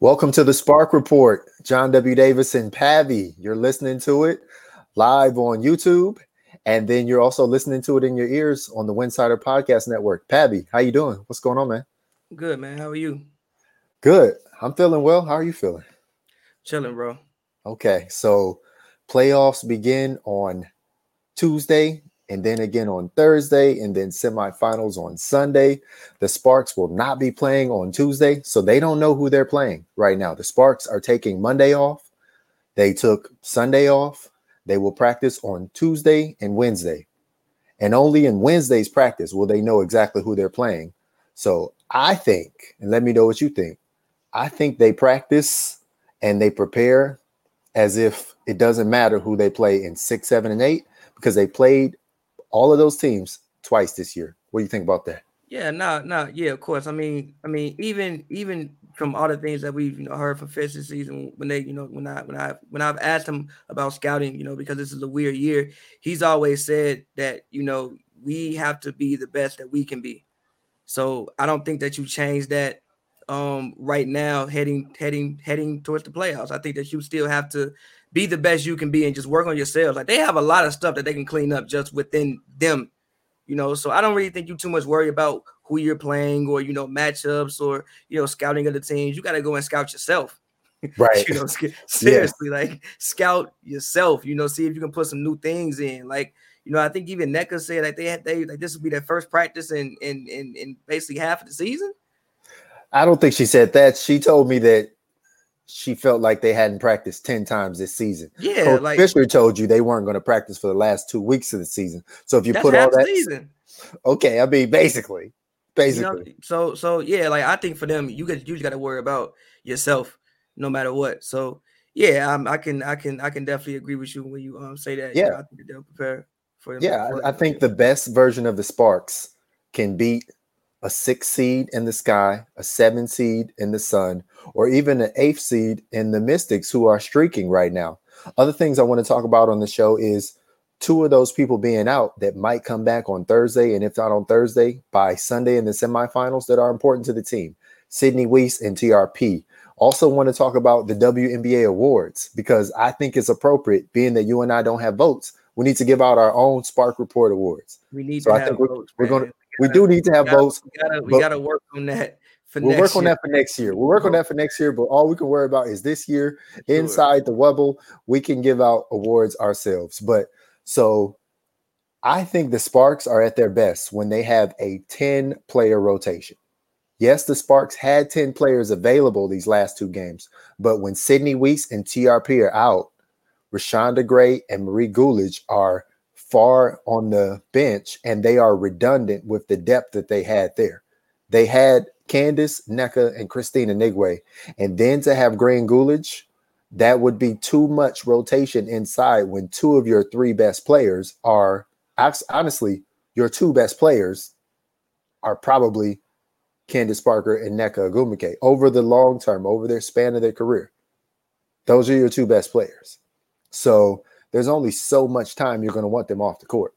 Welcome to the Spark Report. John W. Davis and Pavy. You're listening to it live on YouTube, and then you're also listening to it in your ears on the Winsidr Podcast Network. Pavy, how you doing? What's going on, man? Good, man. How are you? Good. I'm feeling well. How are you feeling? Chilling, bro. Okay, so playoffs begin on Tuesday and then again on Thursday, and then semifinals on Sunday. The Sparks will not be playing on Tuesday, so they don't know who they're playing right now. The Sparks are taking Monday off. They took Sunday off. They will practice on Tuesday and Wednesday. And only in Wednesday's practice will they know exactly who they're playing. So I think, and let me know what you think, I think they practice and they prepare as if it doesn't matter who they play in six, seven, and eight because they played all of those teams twice this year. What do you think about that? Yeah, no, no, yeah, of course. I mean, I mean, even even from all the things that we've you know heard from Fitz this season, when they, you know, when I when I when I've asked him about scouting, you know, because this is a weird year, he's always said that you know we have to be the best that we can be. So I don't think that you change that um right now heading heading heading towards the playoffs. I think that you still have to be the best you can be and just work on yourselves. Like they have a lot of stuff that they can clean up just within them, you know. So I don't really think you too much worry about who you're playing or you know matchups or you know scouting other teams. You got to go and scout yourself. Right. you know, seriously, yeah. like scout yourself. You know, see if you can put some new things in. Like, you know, I think even Nneka said like they had they like this would be their first practice in in in, in basically half of the season. I don't think she said that. She told me that she felt like they hadn't practiced 10 times this season. Yeah, Coach like Fisher told you they weren't going to practice for the last two weeks of the season. So if you put all that season. Okay, I mean basically. Basically. You know, so so yeah, like I think for them, you guys you just gotta worry about yourself no matter what. So yeah, I'm, i can I can I can definitely agree with you when you um say that. Yeah, you know, I think they'll prepare for them. Yeah, I, I think the best version of the Sparks can beat a six seed in the sky, a seven seed in the sun, or even an eighth seed in the Mystics who are streaking right now. Other things I want to talk about on the show is two of those people being out that might come back on Thursday, and if not on Thursday, by Sunday in the semifinals that are important to the team Sydney Wiese and TRP. Also, want to talk about the WNBA awards because I think it's appropriate, being that you and I don't have votes. We need to give out our own Spark Report awards. We need so to I think we're, votes, we're going to we do need to have we gotta, votes. We gotta, we gotta work on that. we'll work on year. that for next year. We'll work on that for next year, but all we can worry about is this year inside the Wubble. We can give out awards ourselves. But so I think the Sparks are at their best when they have a 10 player rotation. Yes, the Sparks had 10 players available these last two games, but when Sydney Wiese and TRP are out, Reshanda Gray and Marie Gulich are far on the bench and they are redundant with the depth that they had there. They had Candace, Nneka, and Christina Anigwe. And then to have and Gulich, that would be too much rotation inside when two of your three best players are honestly, your two best players are probably Candace Parker and Nneka Ogwumike over the long term, over their span of their career. Those are your two best players. So there's only so much time you're going to want them off the court.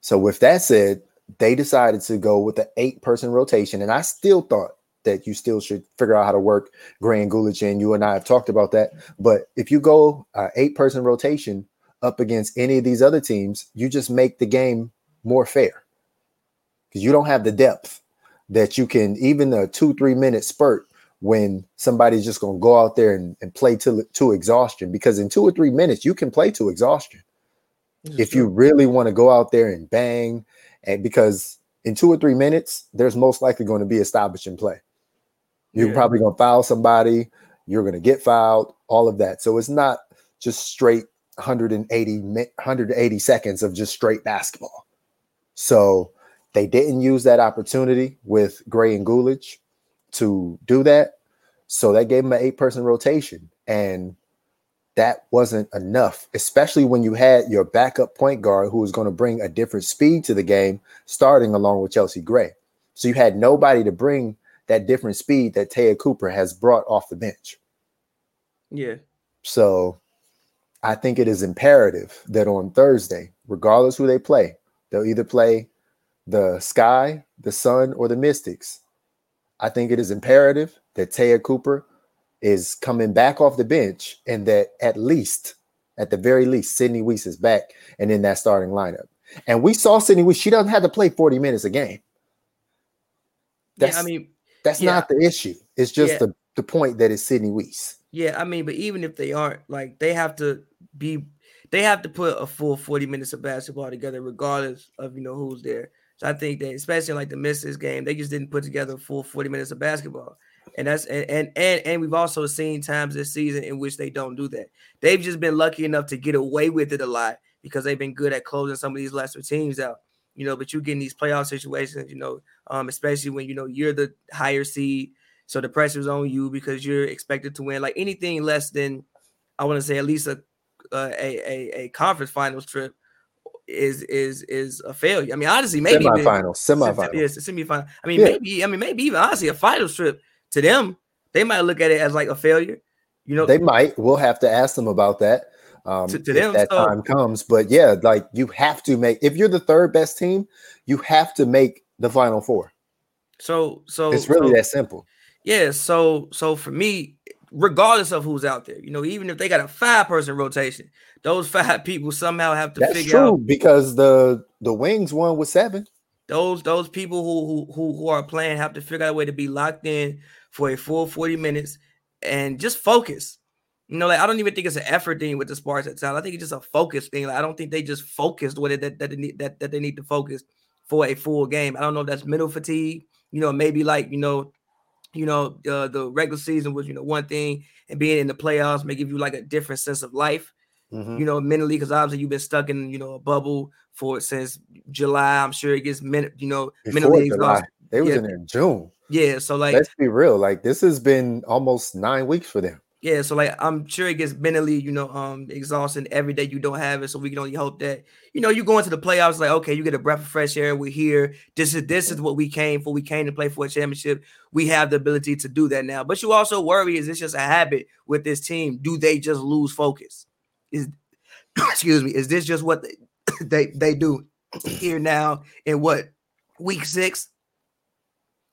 So, with that said, they decided to go with the eight person rotation. And I still thought that you still should figure out how to work Gray and Gulich. You and I have talked about that. But if you go uh, eight person rotation up against any of these other teams, you just make the game more fair because you don't have the depth that you can, even a two, three minute spurt when somebody's just going to go out there and, and play to, to exhaustion because in two or three minutes you can play to exhaustion. If true. you really want to go out there and bang and because in two or three minutes there's most likely going to be establishing play. You're yeah. probably going to foul somebody you're going to get fouled all of that. So it's not just straight 180 180 seconds of just straight basketball. So they didn't use that opportunity with gray and Gulich to do that. So that gave him an eight person rotation. And that wasn't enough, especially when you had your backup point guard who was going to bring a different speed to the game, starting along with Chelsea Gray. So you had nobody to bring that different speed that Te'a Cooper has brought off the bench. Yeah. So I think it is imperative that on Thursday, regardless who they play, they'll either play the Sky, the Sun, or the Mystics. I think it is imperative that Te'a Cooper is coming back off the bench and that at least, at the very least, Sydney Wiese is back and in that starting lineup. And we saw Sydney Wiese, she doesn't have to play 40 minutes a game. That's, yeah, I mean, that's yeah. not the issue. It's just yeah. the, the point that it's Sydney Wiese. Yeah, I mean, but even if they aren't, like, they have to be, they have to put a full 40 minutes of basketball together, regardless of, you know, who's there. So I think that, especially like the Misses game, they just didn't put together a full 40 minutes of basketball. And that's and, and and and we've also seen times this season in which they don't do that. They've just been lucky enough to get away with it a lot because they've been good at closing some of these lesser teams out. You know, but you get in these playoff situations, you know, um, especially when you know you're the higher seed, so the pressure's on you because you're expected to win. Like anything less than, I want to say at least a a, a, a conference finals trip is is is a failure. I mean, honestly, maybe semifinals, semifinals, yes, semifinal. I mean, yeah. maybe I mean maybe even honestly a final trip to them, they might look at it as like a failure. You know, they might. We'll have to ask them about that um, to, to them, that so, time comes. But yeah, like you have to make if you're the third best team, you have to make the final four. So, so it's really so, that simple. Yeah. So, so for me, regardless of who's out there, you know, even if they got a five person rotation, those five people somehow have to That's figure true, out because the the wings won with seven. Those those people who who who are playing have to figure out a way to be locked in for a full 40 minutes and just focus. You know, like I don't even think it's an effort thing with the Sparks at time. I think it's just a focus thing. Like I don't think they just focused with it that, that they need that, that they need to focus for a full game. I don't know if that's mental fatigue, you know, maybe like, you know, you know, uh, the regular season was, you know, one thing, and being in the playoffs may give you like a different sense of life, mm-hmm. you know, mentally, because obviously you've been stuck in, you know, a bubble for since July. I'm sure it gets, men- you know, Before mentally exhausted. They was yeah. in there in June. Yeah, so like let's be real, like this has been almost nine weeks for them. Yeah, so like I'm sure it gets mentally, you know, um, exhausting every day you don't have it. So we can only hope that you know you go into the playoffs like okay, you get a breath of fresh air. We're here. This is this is what we came for. We came to play for a championship. We have the ability to do that now. But you also worry: is this just a habit with this team? Do they just lose focus? Is excuse me? Is this just what they they, they do here now in what week six?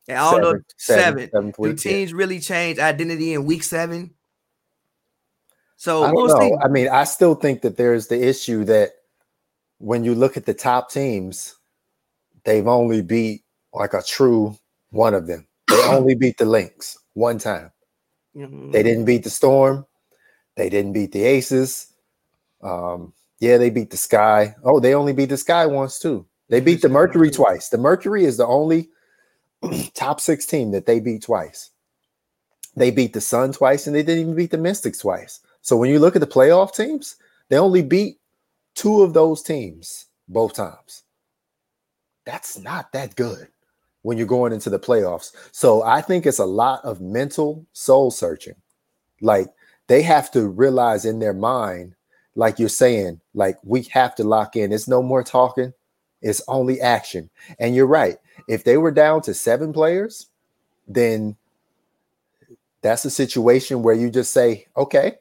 And I don't seven, know seven. seven do teams yeah. really change identity in week seven? So I don't know. Things- I mean, I still think that there's the issue that when you look at the top teams, they've only beat like a true one of them. They only beat the Lynx one time. Mm-hmm. They didn't beat the Storm. They didn't beat the Aces. Um, yeah, they beat the Sky. Oh, they only beat the Sky once too. They beat the Mercury twice. The Mercury is the only top six team that they beat twice. They beat the Sun twice, and they didn't even beat the Mystics twice. So when you look at the playoff teams, they only beat two of those teams both times. That's not that good when you're going into the playoffs. So I think it's a lot of mental soul searching. Like they have to realize in their mind, like you're saying, like we have to lock in. It's no more talking, it's only action. And you're right. If they were down to seven players, then that's a situation where you just say, okay,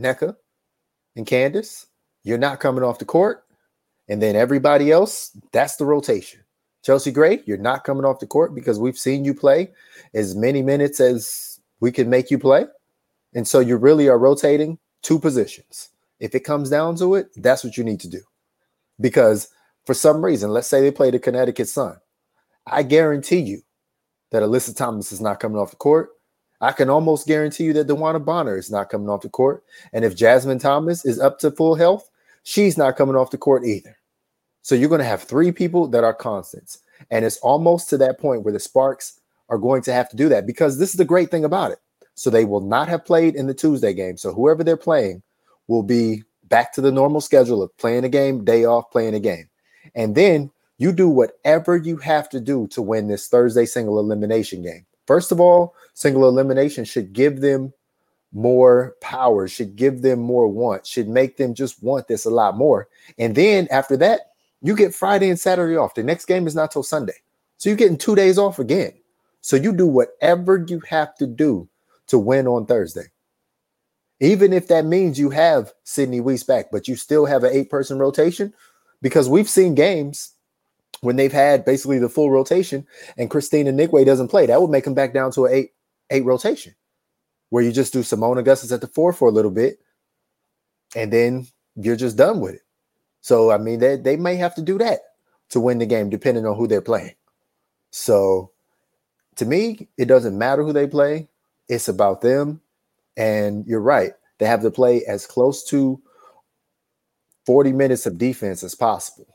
Nneka and Candace, you're not coming off the court. And then everybody else, that's the rotation. Chelsea Gray, you're not coming off the court because we've seen you play as many minutes as we can make you play. And so you really are rotating two positions. If it comes down to it, that's what you need to do. Because for some reason, let's say they play the Connecticut Sun. I guarantee you that Alyssa Thomas is not coming off the court. I can almost guarantee you that DeWanna Bonner is not coming off the court. And if Jasmine Thomas is up to full health, she's not coming off the court either. So you're going to have three people that are constants. And it's almost to that point where the Sparks are going to have to do that because this is the great thing about it. So they will not have played in the Tuesday game. So whoever they're playing will be back to the normal schedule of playing a game, day off, playing a game. And then you do whatever you have to do to win this Thursday single elimination game. First of all, single elimination should give them more power, should give them more want, should make them just want this a lot more. And then after that, you get Friday and Saturday off. The next game is not till Sunday. So you're getting two days off again. So you do whatever you have to do to win on Thursday. Even if that means you have Sydney Wiese back, but you still have an eight person rotation, because we've seen games when they've had basically the full rotation and Kristine Anigwe doesn't play. That would make them back down to an eight eight rotation, where you just do Seimone Augustus at the four for a little bit, and then you're just done with it. So I mean, they they may have to do that to win the game, depending on who they're playing. So to me, it doesn't matter who they play. It's about them. And you're right. They have to play as close to 40 minutes of defense as possible.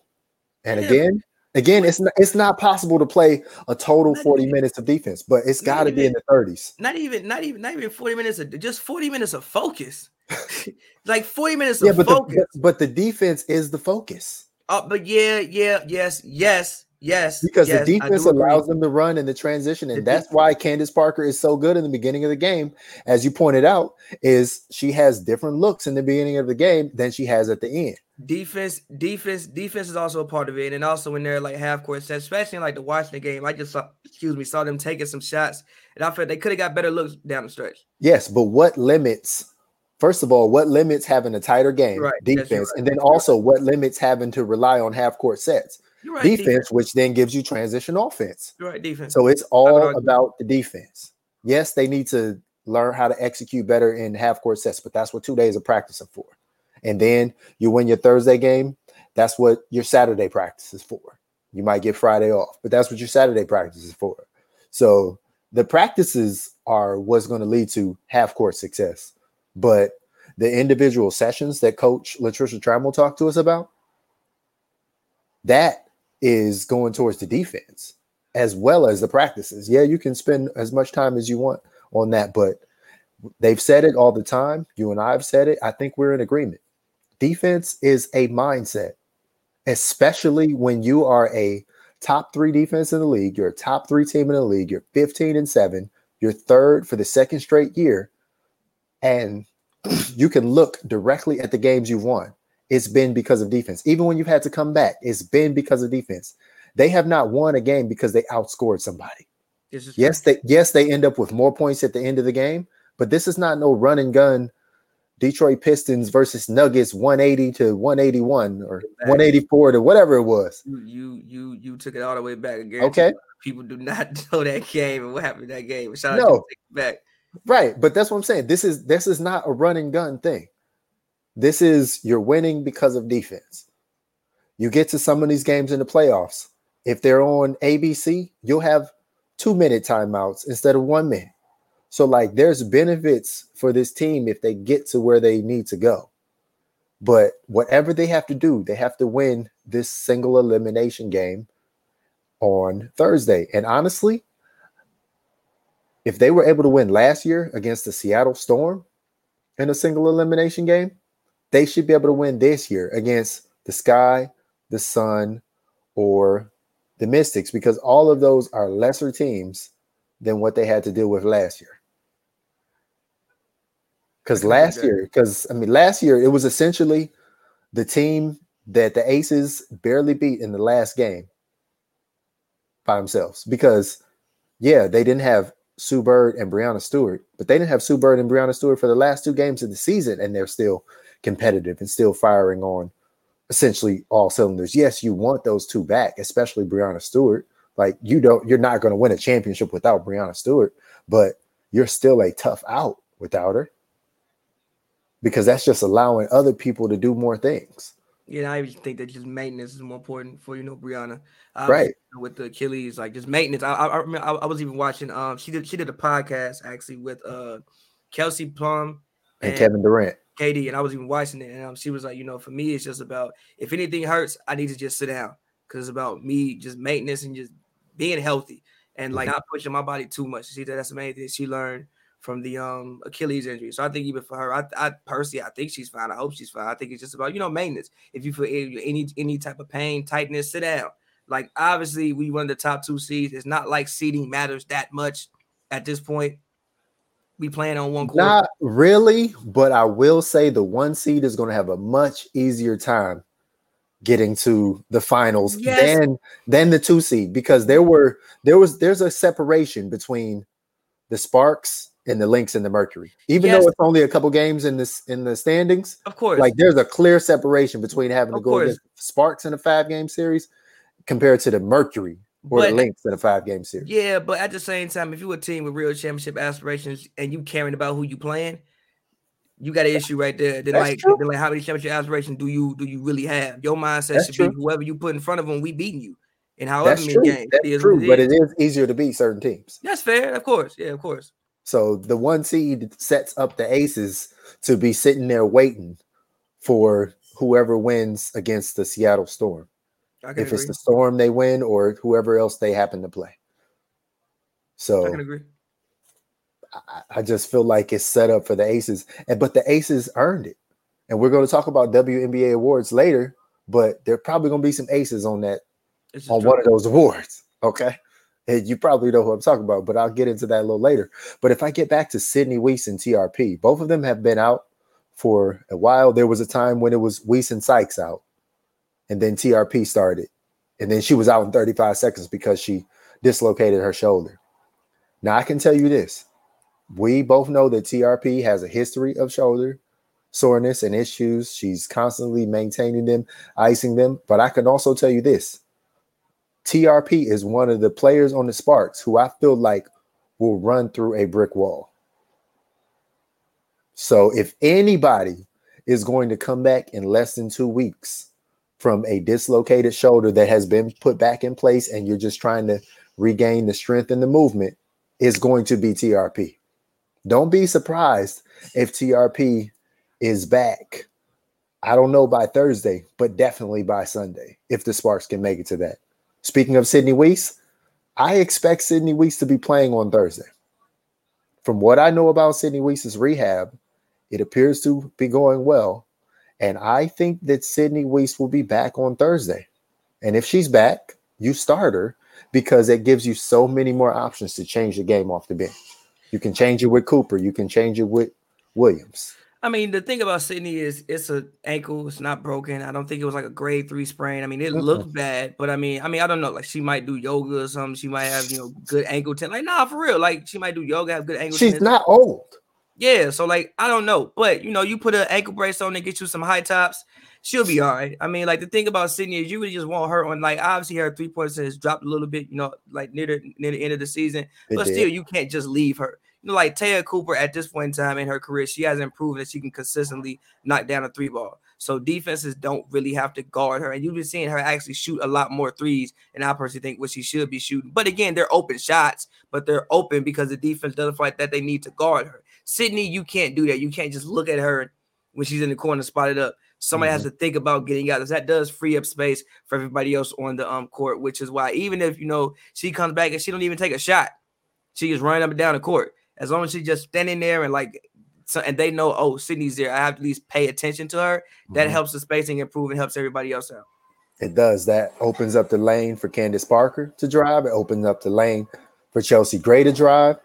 And again, again, it's not it's not possible to play a total not 40 even, minutes of defense, but it's got to be in the 30s. Not even not even not even 40 minutes of just 40 minutes of focus. like 40 minutes yeah, but focus. The, but the defense is the focus. Uh, but yeah, yeah, yes, yes, Yes, because yes, the defense allows them to run in the transition, and the that's why Candace Parker is so good in the beginning of the game. As you pointed out, is she has different looks in the beginning of the game than she has at the end. Defense, defense, defense is also a part of it, and also when they're like half court sets, especially like the Washington game. I just saw, excuse me, saw them taking some shots, and I felt they could have got better looks down the stretch. Yes, but what limits? First of all, what limits having a tighter game, right. defense, right. and then also what limits having to rely on half court sets? Right, defense, defense, which then gives you transition offense. You're right, defense. So it's all about the defense. Yes, they need to learn how to execute better in half court sets, but that's what two days of practice are for. And then you win your Thursday game. That's what your Saturday practice is for. You might get Friday off, but that's what your Saturday practice is for. So the practices are what's going to lead to half court success. But the individual sessions that Coach Latricia Trammell talked to us about, that is going towards the defense as well as the practices. Yeah, you can spend as much time as you want on that, but they've said it all the time. You and I have said it. I think we're in agreement. Defense is a mindset, especially when you are a top three defense in the league. You're a top three team in the league. You're 15 and seven. You're third for the second straight year. And you can look directly at the games you've won it's been because of defense. Even when you've had to come back, it's been because of defense. They have not won a game because they outscored somebody. Yes, they yes they end up with more points at the end of the game, but this is not no run and gun. Detroit Pistons versus Nuggets 180 to 181 or 184 to whatever it was. You you you you took it all the way back again. Okay. People do not know that game and what happened in that game. Shout no. back. Right, but that's what I'm saying. This is this is not a run and gun thing. This is you're winning because of defense. You get to some of these games in the playoffs. If they're on ABC, you'll have two minute timeouts instead of one minute. So, like, there's benefits for this team if they get to where they need to go. But whatever they have to do, they have to win this single elimination game on Thursday. And honestly, if they were able to win last year against the Seattle Storm in a single elimination game, they should be able to win this year against the Sky, the Sun, or the Mystics because all of those are lesser teams than what they had to deal with last year. Because last year, because I mean, last year it was essentially the team that the Aces barely beat in the last game by themselves. Because, yeah, they didn't have Sue Bird and Breanna Stewart, but they didn't have Sue Bird and Breanna Stewart for the last two games of the season, and they're still competitive and still firing on essentially all cylinders. Yes, you want those two back, especially Breanna Stewart. Like you don't, you're not going to win a championship without Breanna Stewart, but you're still a tough out without her because that's just allowing other people to do more things. Yeah, I think that just maintenance is more important for you know Breanna, right? With the Achilles, like just maintenance. I I, I, I was even watching. Um, she did she did a podcast actually with uh Kelsey Plum and, and Kevin Durant. KD, and I was even watching it, and um, she was like, you know, for me, it's just about if anything hurts, I need to just sit down because it's about me just maintenance and just being healthy and like mm-hmm. not pushing my body too much. See, that's the main thing she learned from the um Achilles injury. So I think even for her, I, I personally, I think she's fine. I hope she's fine. I think it's just about you know maintenance. If you feel any any type of pain, tightness, sit down. Like obviously, we won the top two seeds. It's not like seeding matters that much at this point we playing on one quarter? Not really, but I will say the one seed is going to have a much easier time getting to the finals yes. than than the two seed because there were there was there's a separation between the Sparks and the Lynx and the Mercury. Even yes. though it's only a couple games in this in the standings, of course, like there's a clear separation between having of to go course. against Sparks in a five game series compared to the Mercury or but, the Lynx in a five game series. Yeah, but at the same time, if you're a team with real championship aspirations and you caring about who you playing, you got an issue right there. Then like, then like, how many championship aspirations do you do you really have? Your mindset That's should true. be whoever you put in front of them, we beating you. And however That's many true. games, That's true, but it is easier to beat certain teams. That's fair, of course. Yeah, of course. So the one seed sets up the aces to be sitting there waiting for whoever wins against the Seattle Storm. If agree. it's the Storm, they win, or whoever else they happen to play. So I can agree. I, I just feel like it's set up for the Aces, and but the Aces earned it. And we're going to talk about WNBA awards later, but there probably going to be some Aces on that on one of those awards. Okay. And you probably know who I'm talking about, but I'll get into that a little later. But if I get back to Sydney Wiese and TRP, both of them have been out for a while. There was a time when it was Wiese and Sykes out, and then TRP started, and then she was out in 35 seconds because she dislocated her shoulder. Now I can tell you this: we both know that TRP has a history of shoulder soreness and issues. She's constantly maintaining them, icing them. But I can also tell you this: TRP is one of the players on the Sparks who I feel like will run through a brick wall. So if anybody is going to come back in less than two weeks from a dislocated shoulder that has been put back in place and you're just trying to regain the strength and the movement, is going to be TRP. Don't be surprised if TRP is back. I don't know by Thursday, but definitely by Sunday if the Sparks can make it to that. Speaking of Sydney Wiese, I expect Sydney Wiese to be playing on Thursday. From what I know about Sydney Wiese's rehab, it appears to be going well. And I think that Sydney Wiese will be back on Thursday. And if she's back, you start her because it gives you so many more options to change the game off the bench. You can change it with Cooper, you can change it with Williams. I mean, the thing about Sydney is it's an ankle. It's not broken. I don't think it was like a grade three sprain. I mean, it looked bad, but I mean, I mean, I don't know. Like she might do yoga or something. She might have you know good ankle tension. Like nah, for real. Like she might do yoga, have good ankle. She's tension. not old. Yeah, so like I don't know, but you know, you put an ankle brace on and get you some high tops, she'll be all right. I mean, like the thing about Sydney is you really just want her on like obviously her three points has dropped a little bit, you know, like near the near the end of the season, it but did. still you can't just leave her you know, like Te'a Cooper at this point in time in her career, she hasn't proven that she can consistently knock down a three ball. So defenses don't really have to guard her. And you've been seeing her actually shoot a lot more threes, and I personally think what she should be shooting. But again, they're open shots, but they're open because the defense doesn't fight that they need to guard her. Sydney, you can't do that. You can't just look at her when she's in the corner spotted up. Somebody mm-hmm. has to think about getting out. That does free up space for everybody else on the um court, which is why even if you know she comes back and she don't even take a shot, she is running up and down the court as long as she's just standing there and like so and they know oh Sydney's there, I have to at least pay attention to her. That mm-hmm. helps the spacing improve and helps everybody else out. It does. That opens up the lane for Candace Parker to drive. It opens up the lane for Chelsea Gray to drive,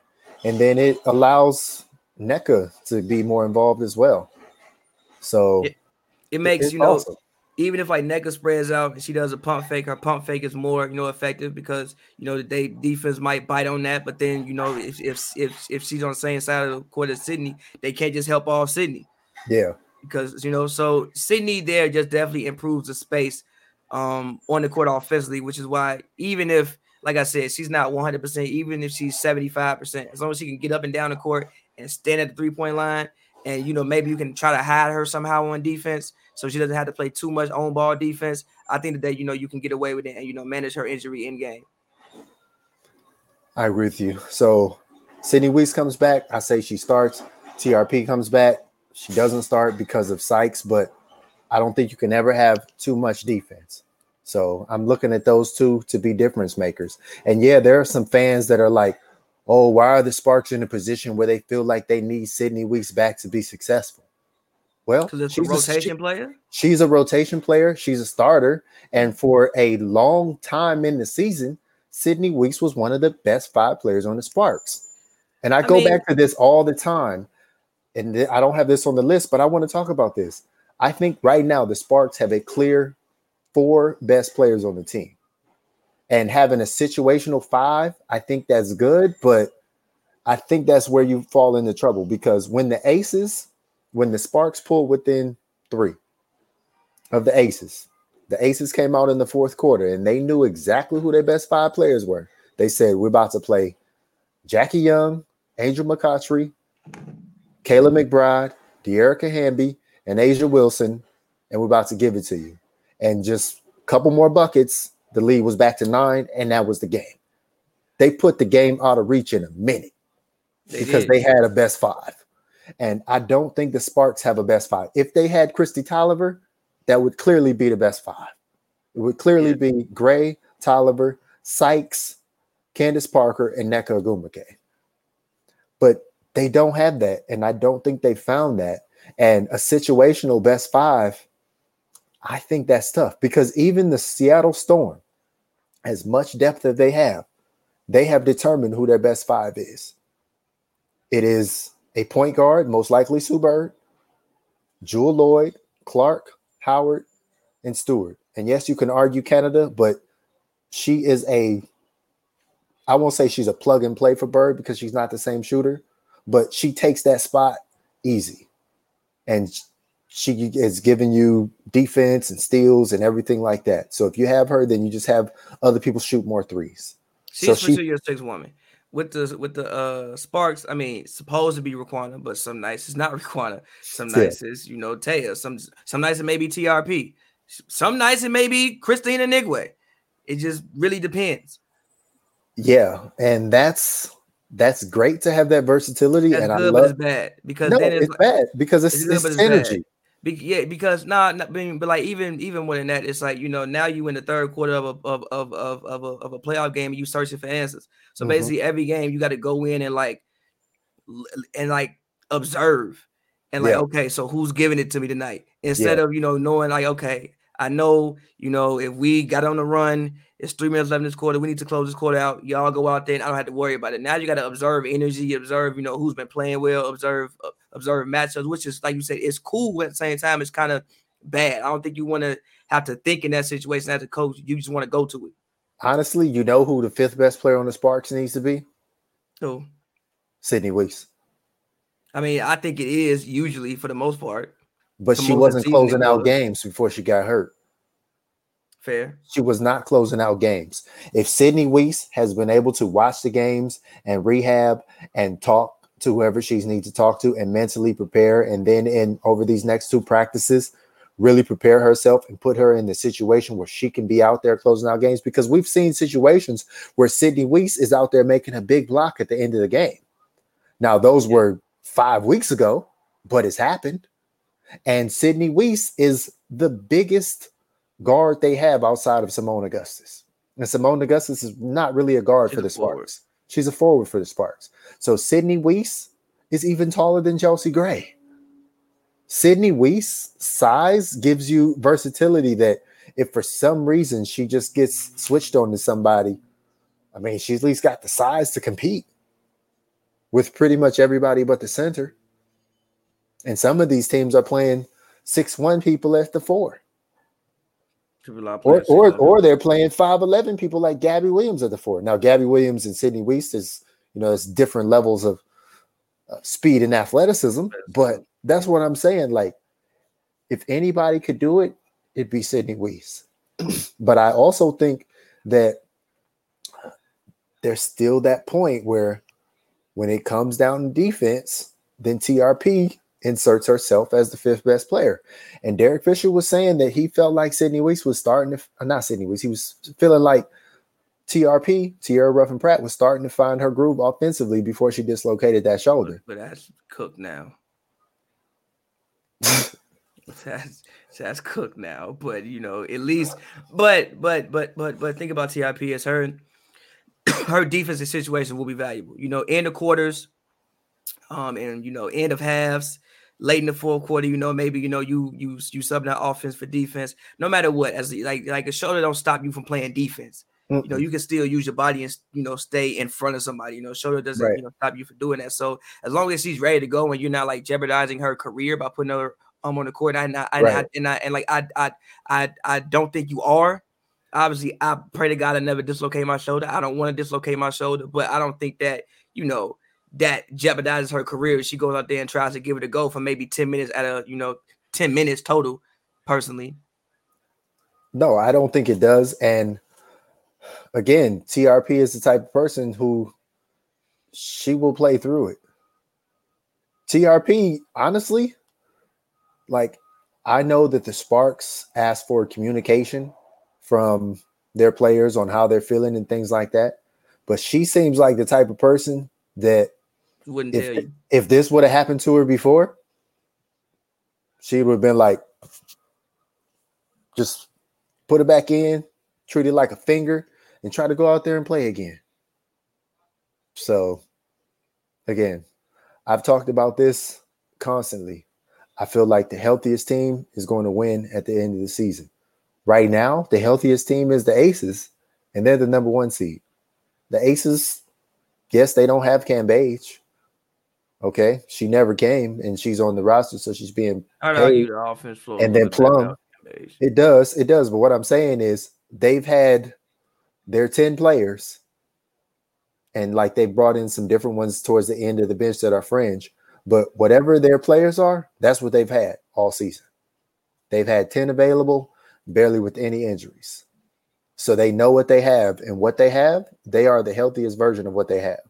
and then it allows Nneka to be more involved as well. So it, it makes you know awesome even if like Nneka spreads out and she does a pump fake, her pump fake is more, you know, effective because you know the defense might bite on that. But then you know if if if, if she's on the same side of the court as Sydney, they can't just help all Sydney. Yeah. Because you know, so Sydney there just definitely improves the space um on the court offensively, which is why even if like I said, she's not 100%, even if she's 75%, as long as she can get up and down the court and stand at the three point line, and you know, maybe you can try to hide her somehow on defense so she doesn't have to play too much on ball defense. I think that you know you can get away with it and you know manage her injury in game. I agree with you. So Sydney Wiese comes back. I say she starts. TRP comes back. She doesn't start because of Sykes, but I don't think you can ever have too much defense. So I'm looking at those two to be difference makers. And yeah, there are some fans that are like, oh, why are the Sparks in a position where they feel like they need Sydney Wiese back to be successful? Well, she's a rotation a, she, player. She's a rotation player. She's a starter, and for a long time in the season, Sydney Wiese was one of the best five players on the Sparks. And I, I go mean, back to this all the time, and th- I don't have this on the list, but I want to talk about this. I think right now the Sparks have a clear four best players on the team, and having a situational five, I think that's good, but I think that's where you fall into trouble because when the Aces when the Sparks pulled within three of the aces, the Aces came out in the fourth quarter and they knew exactly who their best five players were. They said, We're about to play Jackie Young, Angel McCoughtry, Kayla McBride, Dearica Hamby, and A'ja Wilson, and we're about to give it to you. And just a couple more buckets, the lead was back to nine, and that was the game. They put the game out of reach in a minute they because did. they had a best five. And I don't think the Sparks have a best five. If they had Kristi Toliver, that would clearly be the best five. It would clearly yeah. be Gray, Toliver, Sykes, Candace Parker, and Nneka Ogwumike. But they don't have that. And I don't think they found that. And a situational best five, I think that's tough because even the Seattle Storm, as much depth as they have, they have determined who their best five is. It is a point guard, most likely Sue Bird, Jewell Loyd, Clark, Howard, and Stewart. And yes, you can argue Canada, but she is a, I won't say she's a plug and play for Bird because she's not the same shooter, but she takes that spot easy. And she is giving you defense and steals and everything like that. So if you have her, then you just have other people shoot more threes. She's so she, your six woman with the with the uh Sparks, I mean, supposed to be Riquna, but some nights it's not Riquna. Some nights yeah. it's you know Te'a. Some some nights it may be TRP. Some nights it may be Kristine Anigwe. It just really depends. Yeah, and that's that's great to have that versatility. That's and good, I love it's bad because no, then it's, it's bad because it's, it's, it's energy. Bad. Be, yeah, because nah, not being, but like even even more than that, it's like you know now you in the third quarter of a of of of, of, a, of a playoff game and you searching for answers. So mm-hmm. basically, every game you got to go in and like and like observe and like yeah. okay, so who's giving it to me tonight instead yeah. of you know knowing like okay, I know you know if we got on the run it's three minutes left in this quarter. We need to close this quarter out. Y'all go out there, and I don't have to worry about it. Now you got to observe energy, observe, you know, who's been playing well, observe, observe matchups, which is like you said, it's cool. At the same time, it's kind of bad. I don't think you want to have to think in that situation as a coach. You just want to go to it. Honestly, you know who the fifth best player on the Sparks needs to be? Who? Sydney Wiese. I mean, I think it is usually for the most part. But she wasn't closing out games before she got hurt. Fair. She was not closing out games. If Sydney Wiese has been able to watch the games and rehab and talk to whoever she's need to talk to and mentally prepare, and then in over these next two practices, really prepare herself and put her in the situation where she can be out there closing out games because we've seen situations where Sydney Wiese is out there making a big block at the end of the game. Now, those yeah. were five weeks ago, but it's happened. And Sydney Wiese is the biggest guard they have outside of Seimone Augustus. And Seimone Augustus is not really a guard She's for the Sparks. She's a forward for the Sparks. So Sydney Wiese is even taller than Chelsea Gray. Sydney Wiese size gives you versatility that if for some reason she just gets switched on to somebody, I mean, she's at least got the size to compete with pretty much everybody but the center. And some of these teams are playing six one people at the four. Or or, or they're playing five eleven people like Gabby Williams at the four. Now Gabby Williams and Sydney Wiese is you know it's different levels of uh, speed and athleticism, but that's what I'm saying. Like if anybody could do it, it'd be Sydney Wiese. but I also think that there's still that point where when it comes down to defense, then TRP inserts herself as the fifth best player. And Derek Fisher was saying that he felt like Sydney Wiese was starting to, uh, not Sydney Wiese, he was feeling like TRP, Tierra Ruffin Pratt, was starting to find her groove offensively before she dislocated that shoulder. But that's cooked now. that's that's cooked now. But you know, at least, but but but but but think about TIP as her her defensive situation will be valuable. You know, in the quarters, um, and you know, end of halves, late in the fourth quarter, you know, maybe you know you you you sub that offense for defense. No matter what, as like like a shoulder don't stop you from playing defense. Mm-hmm. You know, you can still use your body and you know stay in front of somebody. You know, shoulder doesn't right. you know stop you from doing that. So as long as she's ready to go and you're not like jeopardizing her career by putting her um on the court, and I, I, right. I and I and like I I I I don't think you are. Obviously, I pray to God I never dislocate my shoulder. I don't want to dislocate my shoulder, but I don't think that you know that jeopardizes her career. She goes out there and tries to give it a go for maybe 10 minutes at a, you know, 10 minutes total, personally. No, I don't think it does. And again, TRP is the type of person who she will play through it. TRP, honestly, like I know that the Sparks ask for communication from their players on how they're feeling and things like that. But she seems like the type of person that wouldn't if, tell you. if this would have happened to her before, she would have been like, just put it back in, treat it like a finger, and try to go out there and play again. So, again, I've talked about this constantly. I feel like the healthiest team is going to win at the end of the season. Right now, the healthiest team is the Aces, and they're the number one seed. The Aces, yes, they don't have Cambage. Okay, she never came, and she's on the roster, so she's being I know the offense floor. And then Plum, it does, it does. But what I'm saying is, they've had their ten players, and like they brought in some different ones towards the end of the bench that are fringe. But whatever their players are, that's what they've had all season. They've had 10 available, barely with any injuries. So they know what they have, and what they have, they are the healthiest version of what they have.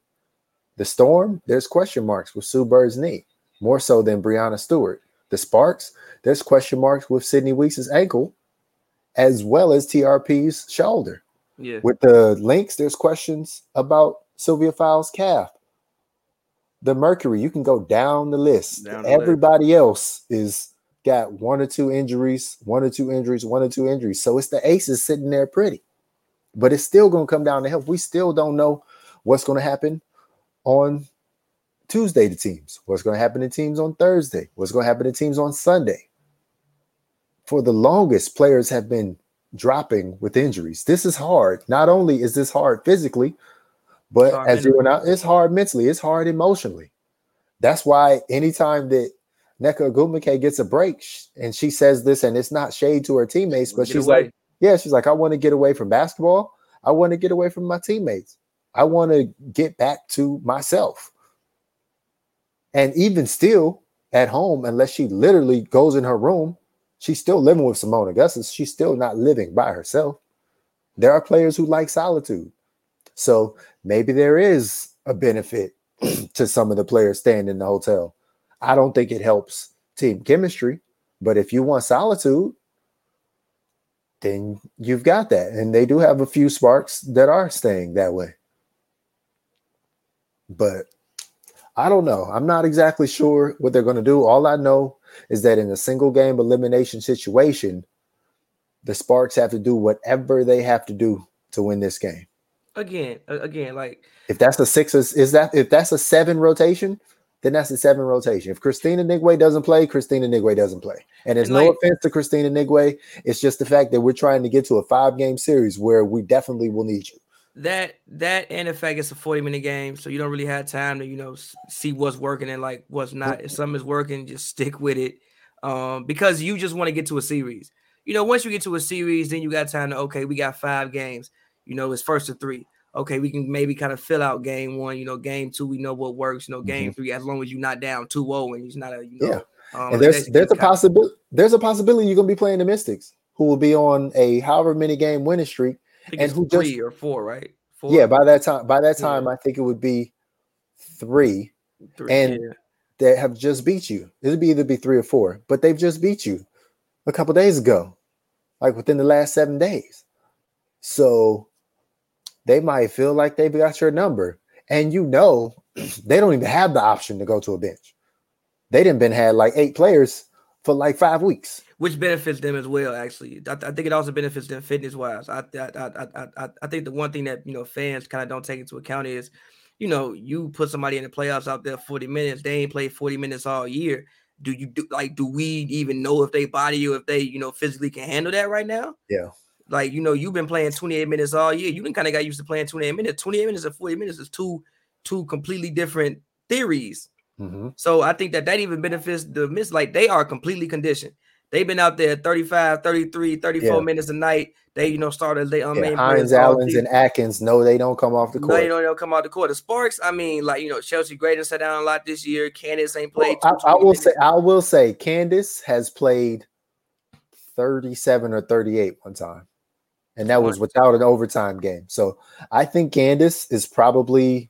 The Storm, there's question marks with Sue Bird's knee, more so than Breanna Stewart. The Sparks, there's question marks with Sydney Wiese' ankle, as well as TRP's shoulder. Yeah. With the Lynx, there's questions about Sylvia Fowles' calf. The Mercury, you can go down the list. Down the Everybody else is got one or two injuries, one or two injuries, one or two injuries. So it's the aces sitting there pretty. But it's still going to come down to health. We still don't know what's going to happen on Tuesday to teams, what's going to happen to teams on Thursday, what's going to happen to teams on Sunday. For the longest, players have been dropping with injuries. This is hard. Not only is this hard physically, but hard as you and I, it's hard mentally, it's hard emotionally. That's why anytime that Nneka Ogwumike gets a break and she says this, and it's not shade to her teammates, but she's away. like, Yeah, she's like, I want to get away from basketball. I want to get away from my teammates. I want to get back to myself. And even still at home, unless she literally goes in her room, she's still living with Seimone Augustus. She's still not living by herself. There are players who like solitude. So maybe there is a benefit to some of the players staying in the hotel. I don't think it helps team chemistry, but if you want solitude, then you've got that. And they do have a few sparks that are staying that way. But I don't know. I'm not exactly sure what they're going to do. All I know is that in a single game elimination situation, the Sparks have to do whatever they have to do to win this game. Again, again, like If that's a six, is is that if that's a seven rotation, then that's a seven rotation. If Kristine Anigwe doesn't play, Kristine Anigwe doesn't play. And there's And no like- offense to Kristine Anigwe. It's just the fact that we're trying to get to a five game series where we definitely will need you. That that and the fact it's a 40 minute game, so you don't really have time to, you know, see what's working and like what's not. If something is working, just stick with it. Um, because you just want to get to a series. You know, once you get to a series, then you got time to okay, we got five games. You know, it's first to three. Okay, we can maybe kind of fill out game one. You know, game two, we know what works. You know, game three, as long as you're not down 2-0 and it's not a you know. Yeah. Um, and there's there's a possibility there's a possibility you're gonna be playing the Mystics, who will be on a however many game winning streak. And who just- three or four, right? Four, Yeah, by that time, by that Yeah. time, I think it would be three three, and- yeah. that have just beat you. It'd be either be three or four, but they've just beat you a couple days ago, like within the last seven days. So they might feel like they've got your number, and you know they don't even have the option to go to a bench. They didn't been had like eight players for like five weeks. Which benefits them as well. Actually, I, I think it also benefits them fitness wise. I, I I I I think the one thing that you know fans kind of don't take into account is, you know, you put somebody in the playoffs out there forty minutes, they ain't played forty minutes all year. Do you do like? Do we even know if they body or if they you know physically can handle that right now? Yeah. Like you know, you've been playing twenty eight minutes all year. You been kind of got used to playing twenty eight minutes. Twenty eight minutes and forty minutes is two two completely different theories. Mhm. So I think that that even benefits the miss. Like they are completely conditioned. They've been out there 35, 33, 34 Yeah. minutes a night. They, you know, started they Yeah, unmain Hines, Allens, and Atkins No, they don't come off the no, court. you know, they don't come out the court. The Sparks, I mean, like you know, Chelsea Graydon sat down a lot this year. Candace ain't Well, played. I, two- I 20 will say. I will say, Candace has played 37 or 38 one time. And that was without an overtime game. So I think Candace is probably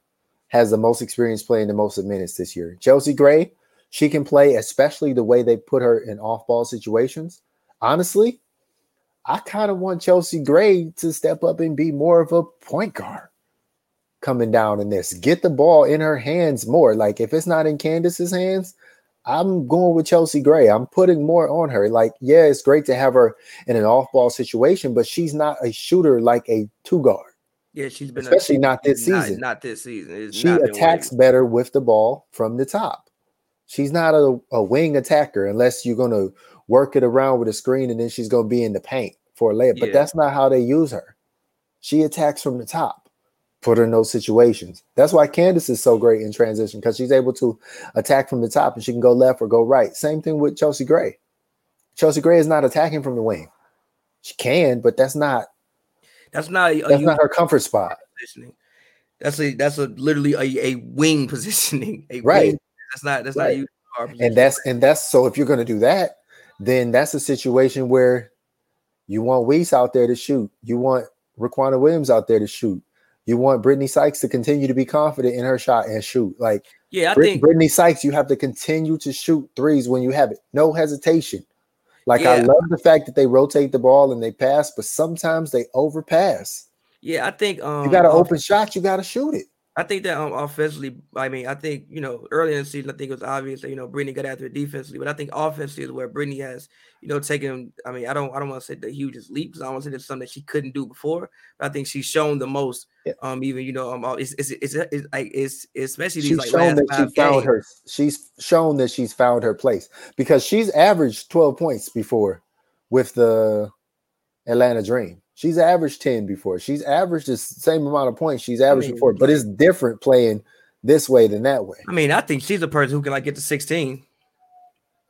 has the most experience playing the most minutes this year. Chelsea Gray, she can play, especially the way they put her in off ball situations. Honestly, I kind of want Chelsea Gray to step up and be more of a point guard coming down in this. Get the ball in her hands more. Like if it's not in Candace's hands, I'm going with Chelsea Gray. I'm putting more on her. Like, yeah, it's great to have her in an off-ball situation, but she's not a shooter like a two guard. Yeah, she's been especially a, not this not, season. Not, this season. It's she attacks better with the ball from the top. She's not a, a wing attacker unless you're going to work it around with a screen and then she's going to be in the paint for a layup. Yeah. But that's not how they use her. She attacks from the top put her in those situations. That's why Candace is so great in transition because she's able to attack from the top and she can go left or go right. Same thing with Chelsea Gray. Chelsea Gray is not attacking from the wing. She can, but that's not that's not a, that's not her comfort spot. Positioning. That's a that's a literally a, a wing positioning. A right. Wing. That's not that's right. not you. And that's and that's so if you're gonna do that, then that's a situation where you want Wiese out there to shoot. You want Riquna Williams out there to shoot. You want Brittney Sykes to continue to be confident in her shot and shoot. Like, yeah, I Brit- think Brittney Sykes, you have to continue to shoot threes when you have it, no hesitation. Like, yeah. I love the fact that they rotate the ball and they pass, but sometimes they overpass. Yeah, I think um, you got an open shot, you got to shoot it. I think that um, offensively, I mean, I think you know early in the season, I think it was obvious that you know Brittney got after it defensively, but I think offensively is where Brittney has you know taken. I mean, I don't, I don't want to say the hugest leaps. I want to say it's something that she couldn't do before. But I think she's shown the most. Yeah. Um, even you know, um, it's it's it's, it's like it's, especially these she's like shown that she found games. her. She's shown that she's found her place because she's averaged twelve points before with the Atlanta Dream. She's averaged 10 before. She's averaged the same amount of points she's averaged I mean, before, but it's different playing this way than that way. I mean, I think she's a person who can like get to 16.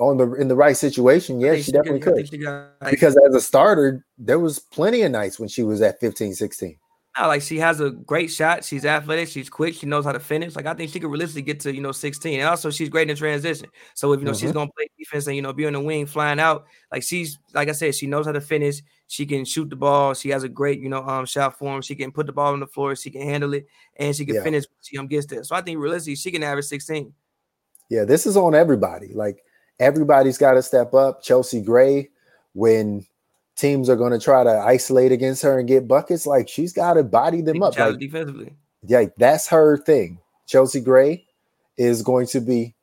On the in the right situation, yeah, she, she, definitely could. She got, like, because as a starter, there was plenty of nights when she was at 15, 16 like she has a great shot. She's athletic. She's quick. She knows how to finish. Like I think she could realistically get to you know 16. And also she's great in transition. So if you know mm-hmm. she's gonna play defense and you know be on the wing flying out, like she's like I said, she knows how to finish. She can shoot the ball. She has a great you know um shot form. She can put the ball on the floor. She can handle it and she can yeah. finish. She um gets there. So I think realistically she can average 16. Yeah, this is on everybody. Like everybody's got to step up. Chelsea Gray when teams are going to try to isolate against her and get buckets, like she's got to body them up. Like, defensively. Yeah, that's her thing. Chelsea Gray is going to be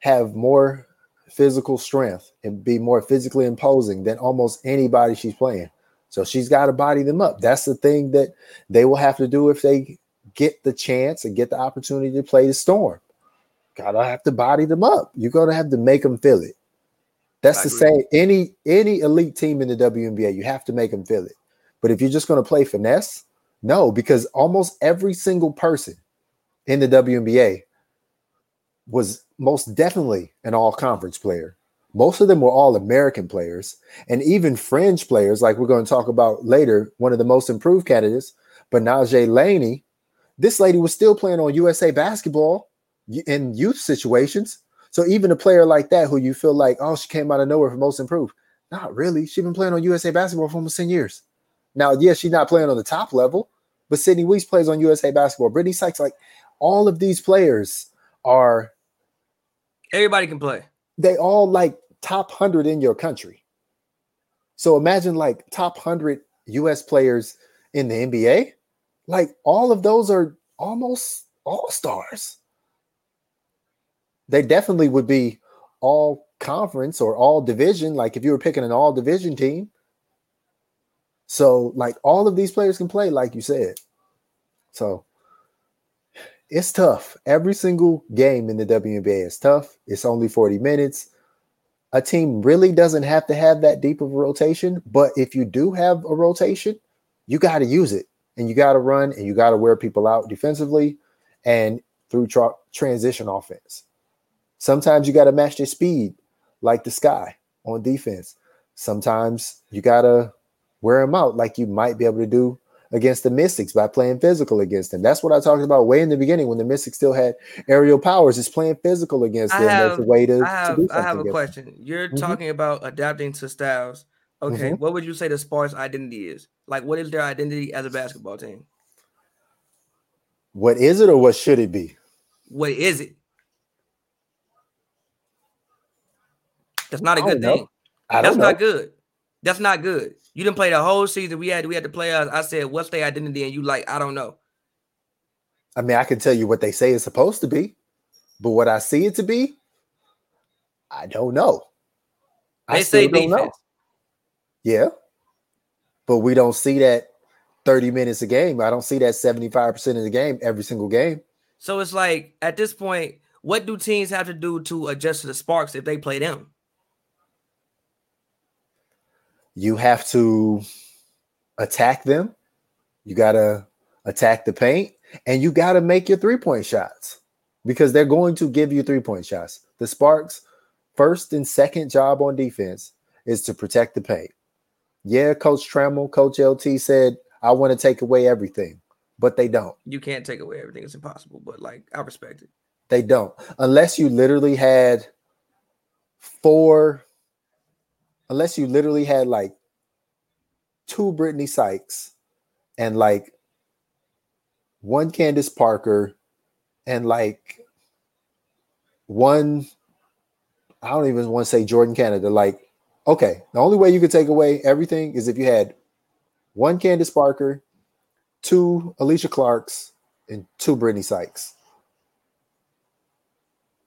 have more physical strength and be more physically imposing than almost anybody she's playing. So she's got to body them up. That's the thing that they will have to do if they get the chance and get the opportunity to play the storm. Gotta have to body them up. You're gonna have to make them feel it. That's the same. Any any elite team in the WNBA, you have to make them feel it. But if you're just going to play finesse, no, because almost every single person in the WNBA was most definitely an all conference player. Most of them were all American players and even fringe players, like we're going to talk about later. One of the most improved candidates, Betnijah Laney. This lady was still playing on USA basketball in youth situations so even a player like that, who you feel like, oh, she came out of nowhere for most improved, not really. She's been playing on USA basketball for almost 10 years. Now, yes, she's not playing on the top level, but Sydney Wiese plays on USA basketball. Brittney Sykes, like all of these players are everybody can play. They all like top 100 in your country. So imagine like top 100 US players in the NBA. Like all of those are almost all stars they definitely would be all conference or all division. Like if you were picking an all division team. So, like all of these players can play, like you said. So it's tough. Every single game in the WNBA is tough. It's only 40 minutes. A team really doesn't have to have that deep of a rotation, but if you do have a rotation, you got to use it and you got to run and you got to wear people out defensively and through tra- transition offense. Sometimes you got to match their speed, like the sky on defense. Sometimes you got to wear them out, like you might be able to do against the Mystics by playing physical against them. That's what I talked about way in the beginning when the Mystics still had aerial powers, is playing physical against I them. have, That's a way to, I have, to I have a question. You're Mhm. talking about adapting to styles. Okay, Mhm. what would you say the Sparks' identity is? Like, what is their identity as a basketball team? What is it or what should it be? What is it? That's not a good know. thing. I That's not good. That's not good. You didn't play the whole season. We had we had to play us. I said, what's their identity? And you like, I don't know. I mean, I can tell you what they say is supposed to be, but what I see it to be, I don't know. I They say still don't know. Yeah. But we don't see that 30 minutes a game. I don't see that 75% of the game every single game. So it's like at this point, what do teams have to do to adjust to the Sparks if they play them? You have to attack them. You got to attack the paint and you got to make your three point shots because they're going to give you three point shots. The Sparks' first and second job on defense is to protect the paint. Yeah, Coach Trammell, Coach LT said, I want to take away everything, but they don't. You can't take away everything. It's impossible. But like, I respect it. They don't. Unless you literally had four, unless you literally had like two Brittney Sykes and like one Candace Parker and like one, I don't even want to say Jordan Canada. Like, okay, the only way you could take away everything is if you had one Candace Parker, two Alysha Clarks, and two Brittney Sykes.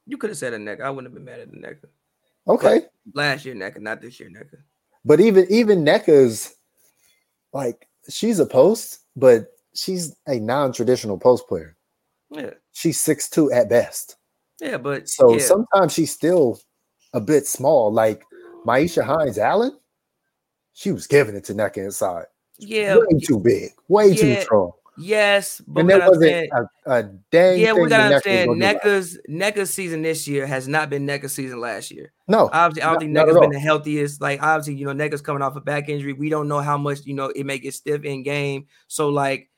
You could have said a Nneka. I wouldn't have been mad at the Nneka. Okay. Last year Nneka, not this year Nneka. But even even Nneka's like she's a post, but she's a non-traditional post player. Yeah, She's six two at best. yeah, but So yeah. sometimes she's still a bit small. Like Myisha Hines Allen, she was giving it to Nneka inside. yeah, Way too big, way too Yeah, strong. Yes, but And that wasn't a, a dang yeah, we gotta the Nneka was understand. gonna do about it. Nneka's Nneka's season this year has not been Nneka's season last year. No, Obviously, I don't Not- think Nneka's been the healthiest. Like, obviously, you know, Nneka's coming off a back injury. We don't know how much, you know, it may get stiff in game. So, like,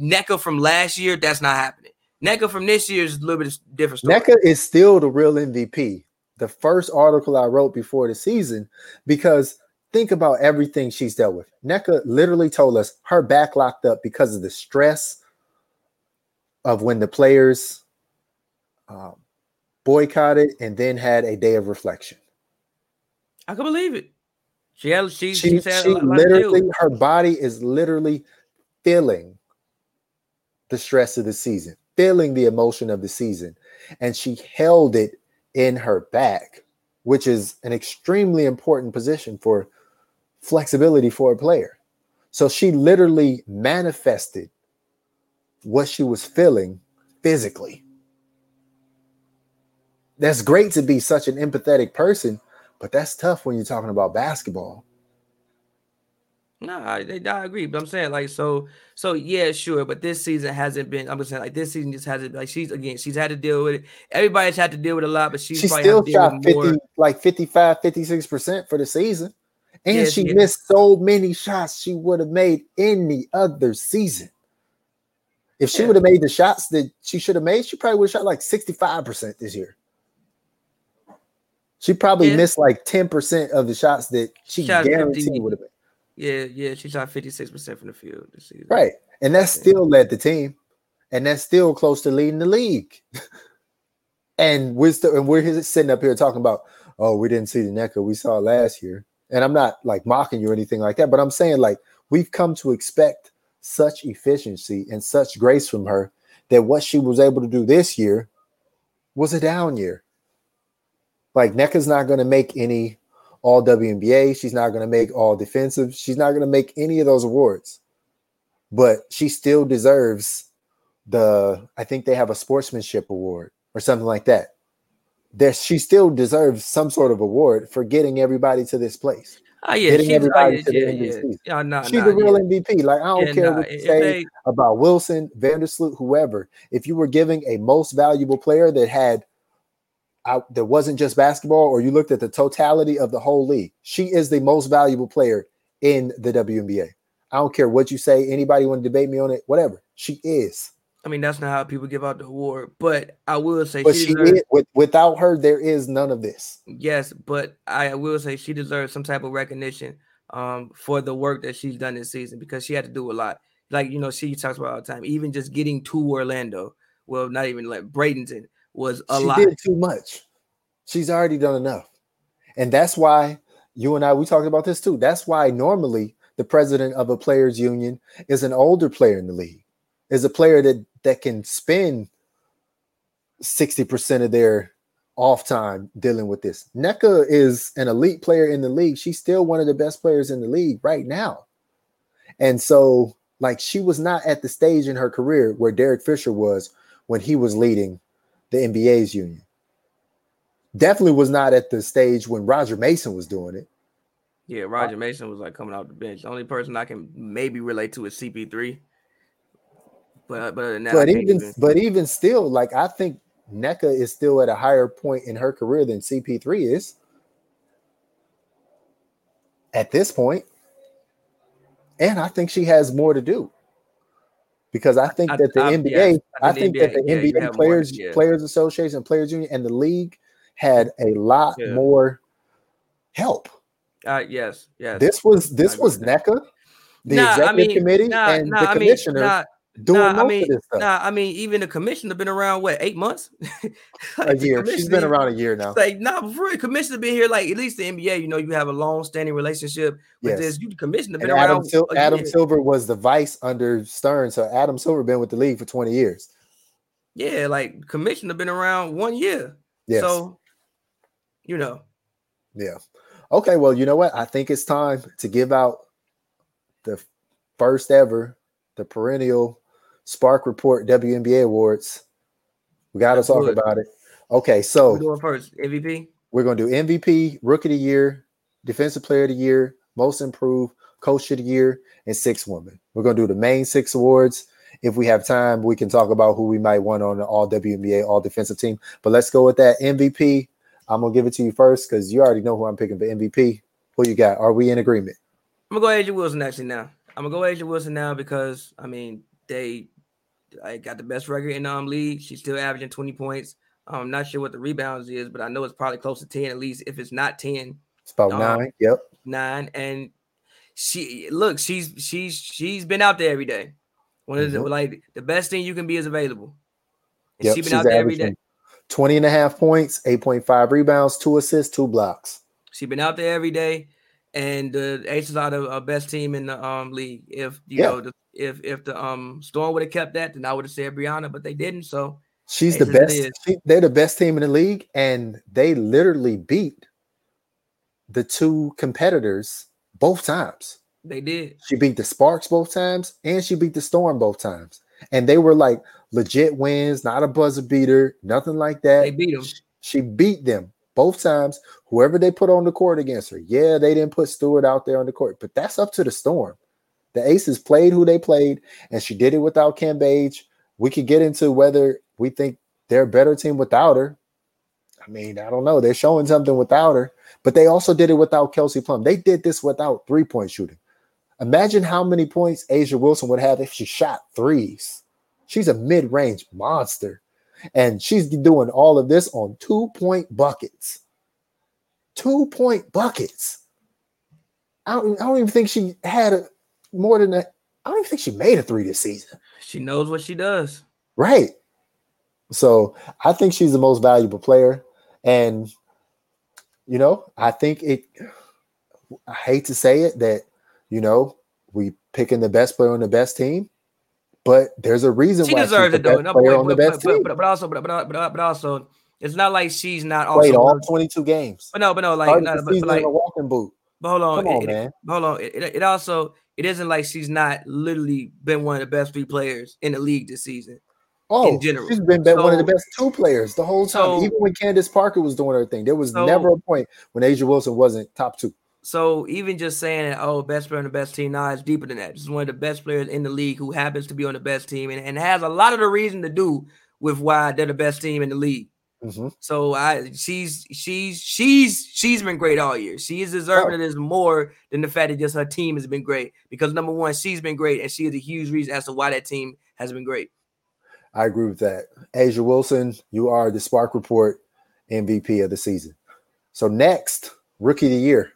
Nneka from last year, that's not happening. Nneka from this year is a little bit different story. Nneka is still the real MVP. The first article I wrote before the season, because think about everything she's dealt with. Nneka literally told us her back locked up because of the stress of when the players um, boycotted and then had a day of reflection. I can believe it. She had, she, She, she's had she a lot, lot to deal literally, her body is literally feeling the stress of the season, feeling the emotion of the season. And she held it in her back, which is an extremely important position for flexibility for a player. So she literally manifested what she was feeling physically. That's great to be such an empathetic person, but that's tough when you're talking about basketball. No, I, I agree, but I'm saying like so, so yeah, sure, but this season hasn't been. I'm just saying like this season just hasn't like she's again she's had to deal with it. Everybody's had to deal with a lot, but she's she probably still had to deal shot 50 more. like 55 56% for the season and Yeah, she she- missed so many shots she would have made any other season if she Yeah. would have made the shots that she should have made she probably would have shot like 65% this year she probably Yeah. missed like 10% of the shots that she Shot guaranteed would have made Yeah, yeah, she shot 56 percent from the field this season. right and that Yeah. still led the team and that's still close to leading the league and we're still and we're sitting up here talking about oh we didn't see the Nneka we saw last year and i'm not like mocking you or anything like that but i'm saying like we've come to expect such efficiency and such grace from her that what she was able to do this year was a down year like Nneka's not going to make any all WNBA. She's not going to make all defensive. She's not going to make any of those awards. But she still deserves the I think they have a sportsmanship award or something like that. There she still deserves some sort of award for getting everybody to this place. Oh yeah, Getting she's oh, everybody yeah, to the yeah, the yeah. season. Yeah, nah, She's nah, the real yeah. MVP. Like I don't Yeah, care nah, what you say they- about Wilson, Vandersloot, whoever. If you were giving a most valuable player that had out that wasn't just basketball, or you looked at the totality of the whole league, she is the most valuable player in the WNBA. I don't care what you say. Anybody want to debate me on it? Whatever. She is. I mean, that's not how people give out the award, but I will say but she, she deserves, with, without her, there is none of this. Yes, but I will say she deserves some type of recognition um, for the work that she's done this season because she had to do a lot. Like you know, she talks about all the time. Even just getting to Orlando, well, not even like Bradenton was a she lot. Did too much. She's already done enough, and that's why you and I we talked about this too. That's why normally the president of a players union is an older player in the league, is a player that that can spend 60% of their off time dealing with this. Nneka is an elite player in the league. She's still one of the best players in the league right now. And so, like, she was not at the stage in her career where Derek Fisher was when he was leading the NBA's union. Definitely was not at the stage when Roger Mason was doing it. Yeah, Roger Mason was like coming off the bench. The only person I can maybe relate to is CP3. But but but even, even but even still, like I think Nneka is still at a higher point in her career than CP3 is at this point. And I think she has more to do because I think that the I, NBA, yeah, I, think, I think NBA, that the yeah, NBA Players more, yeah. Players Association, Players Union, and the league had a lot more help. Uh, yes, yes. This was this was Nneka, the nah, executive mean, committee, nah, and nah, the commissioner. Mean, doing nah, I mean, Nah, I mean, even the commissioner been around what eight months? like a year. She's been around a year now. Like, nah, before the commissioner been here, like at least the NBA, you know, you have a long standing relationship with yes. this. You the commissioner been and around. Adam, Sil- Adam Silver was the vice under Stern, so Adam Silver been with the league for 20 years. Yeah, like commissioner been around one year. Yes. So, you know. Yeah. Okay, well, you know what? I think it's time to give out the first ever, the perennial Spark Report WNBA Awards. We got to talk about it. Okay, so we're doing first MVP. We're going to do MVP, Rookie of the Year, Defensive Player of the Year, Most Improved, Coach of the Year, and Six Women. We're going to do the main six awards. If we have time, we can talk about who we might want on the All WNBA All Defensive Team. But let's go with that MVP. I'm gonna give it to you first because you already know who I'm picking for MVP. Who you got? Are we in agreement? I'm gonna go A'ja Wilson actually now. I'm gonna go A'ja Wilson now because I mean they I got the best record in the um, league. She's still averaging 20 points. I'm not sure what the rebounds is, but I know it's probably close to 10 at least. If it's not 10, it's about um, nine. Yep. Nine. And she look, she's she's she's been out there every day. One of the mm-hmm. like the best thing you can be is available. And yep, she's been she's out there every day. 20 and a half points, 8.5 rebounds, two assists, two blocks. She's been out there every day and the Aces are the best team in the um league. If you yeah. know, the, if if the um Storm would have kept that, then I would have said Breanna, but they didn't. So she's Aces the best. She, they're the best team in the league, and they literally beat the two competitors both times. They did. She beat the Sparks both times, and she beat the Storm both times, and they were like legit wins, not a buzzer beater, nothing like that. They beat them. She, she beat them both times, whoever they put on the court against her. Yeah, they didn't put Stewart out there on the court, but that's up to the Storm. The Aces played who they played, and she did it without Cambage. We could get into whether we think they're a better team without her. I mean, I don't know. They're showing something without her, but they also did it without Kelsey Plum. They did this without three point shooting. Imagine how many points A'ja Wilson would have if she shot threes. She's a mid range monster. And she's doing all of this on two point buckets. Two point buckets. I don't, I don't even think she had a, more than that. I don't even think she made a three this season. She knows what she does. Right. So I think she's the most valuable player. And, you know, I think it, I hate to say it that, you know, we picking the best player on the best team but there's a reason she why deserves it though. No, but, but, but, but, but, also, but, but, but also, it's not like she's not also played all 22 games. But no, but no, like, not, but, like a walking boot. But hold on, Come on, it, man. hold on. It, it, also it isn't like she's not literally been one of the best three players in the league this season. Oh, in general, she's been so, one of the best two players the whole time. So, Even when Candace Parker was doing her thing, there was so, never a point when A'ja Wilson wasn't top two. So even just saying, oh, best player on the best team, now it's deeper than that. This is one of the best players in the league who happens to be on the best team and, and has a lot of the reason to do with why they're the best team in the league. Mm-hmm. So I she's she's she's she's been great all year. She is deserving oh. of this more than the fact that just her team has been great. Because number one, she's been great, and she is a huge reason as to why that team has been great. I agree with that. A'ja Wilson, you are the Spark Report MVP of the season. So next, rookie of the year.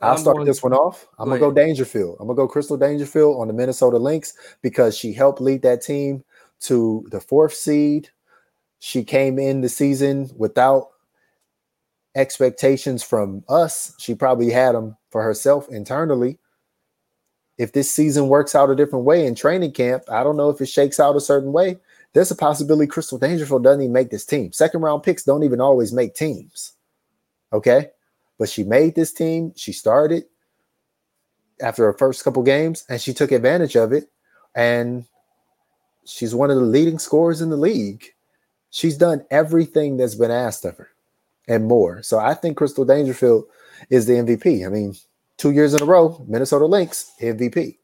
I'll start going, this one off. I'm gonna go Dangerfield. I'm gonna go Crystal Dangerfield on the Minnesota Lynx because she helped lead that team to the fourth seed. She came in the season without expectations from us. She probably had them for herself internally. If this season works out a different way in training camp, I don't know if it shakes out a certain way. There's a possibility Crystal Dangerfield doesn't even make this team. Second round picks don't even always make teams. Okay but she made this team. She started after her first couple games and she took advantage of it. And she's one of the leading scorers in the league. She's done everything that's been asked of her and more. So I think Crystal Dangerfield is the MVP. I mean, two years in a row, Minnesota Lynx MVP.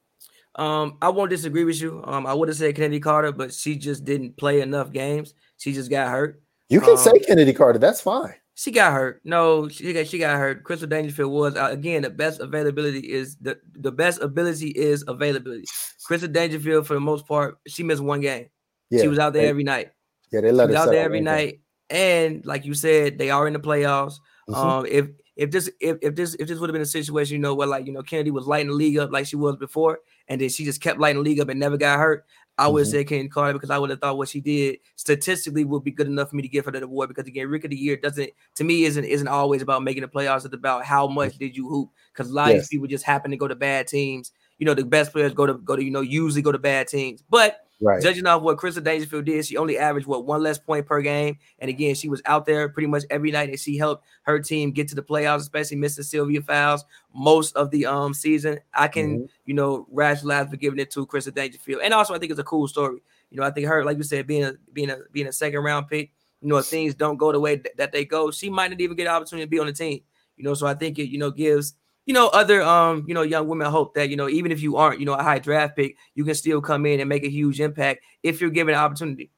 Um, I won't disagree with you. Um, I would have said Kennedy Carter, but she just didn't play enough games. She just got hurt. You can um, say Kennedy Carter. That's fine. She got hurt. No, she got she got hurt. Crystal Dangerfield was again the best availability is the the best ability is availability. Crystal Dangerfield for the most part she missed one game. Yeah, she was out there they, every night. Yeah, they let her out there every night. And like you said, they are in the playoffs. Mm-hmm. Um, if if this if, if this if this would have been a situation, you know, where like you know Kennedy was lighting the league up like she was before, and then she just kept lighting the league up and never got hurt. I would mm-hmm. say Kane Carter because I would have thought what she did statistically would be good enough for me to give her that award because again, Rick of the Year doesn't to me isn't isn't always about making the playoffs. It's about how much did you hoop because a lot yes. of people just happen to go to bad teams. You know, the best players go to go to you know usually go to bad teams, but Right. Judging off what Crystal Dangerfield did, she only averaged what one less point per game. And again, she was out there pretty much every night, and she helped her team get to the playoffs, especially missing Sylvia Fowles most of the um season. I can, mm-hmm. you know, rationalize for giving it to Crystal Dangerfield. And also I think it's a cool story. You know, I think her, like you said, being a being a being a second round pick, you know, if things don't go the way th- that they go, she might not even get an opportunity to be on the team. You know, so I think it, you know, gives you know, other um, you know, young women hope that you know, even if you aren't, you know, a high draft pick, you can still come in and make a huge impact if you're given an opportunity.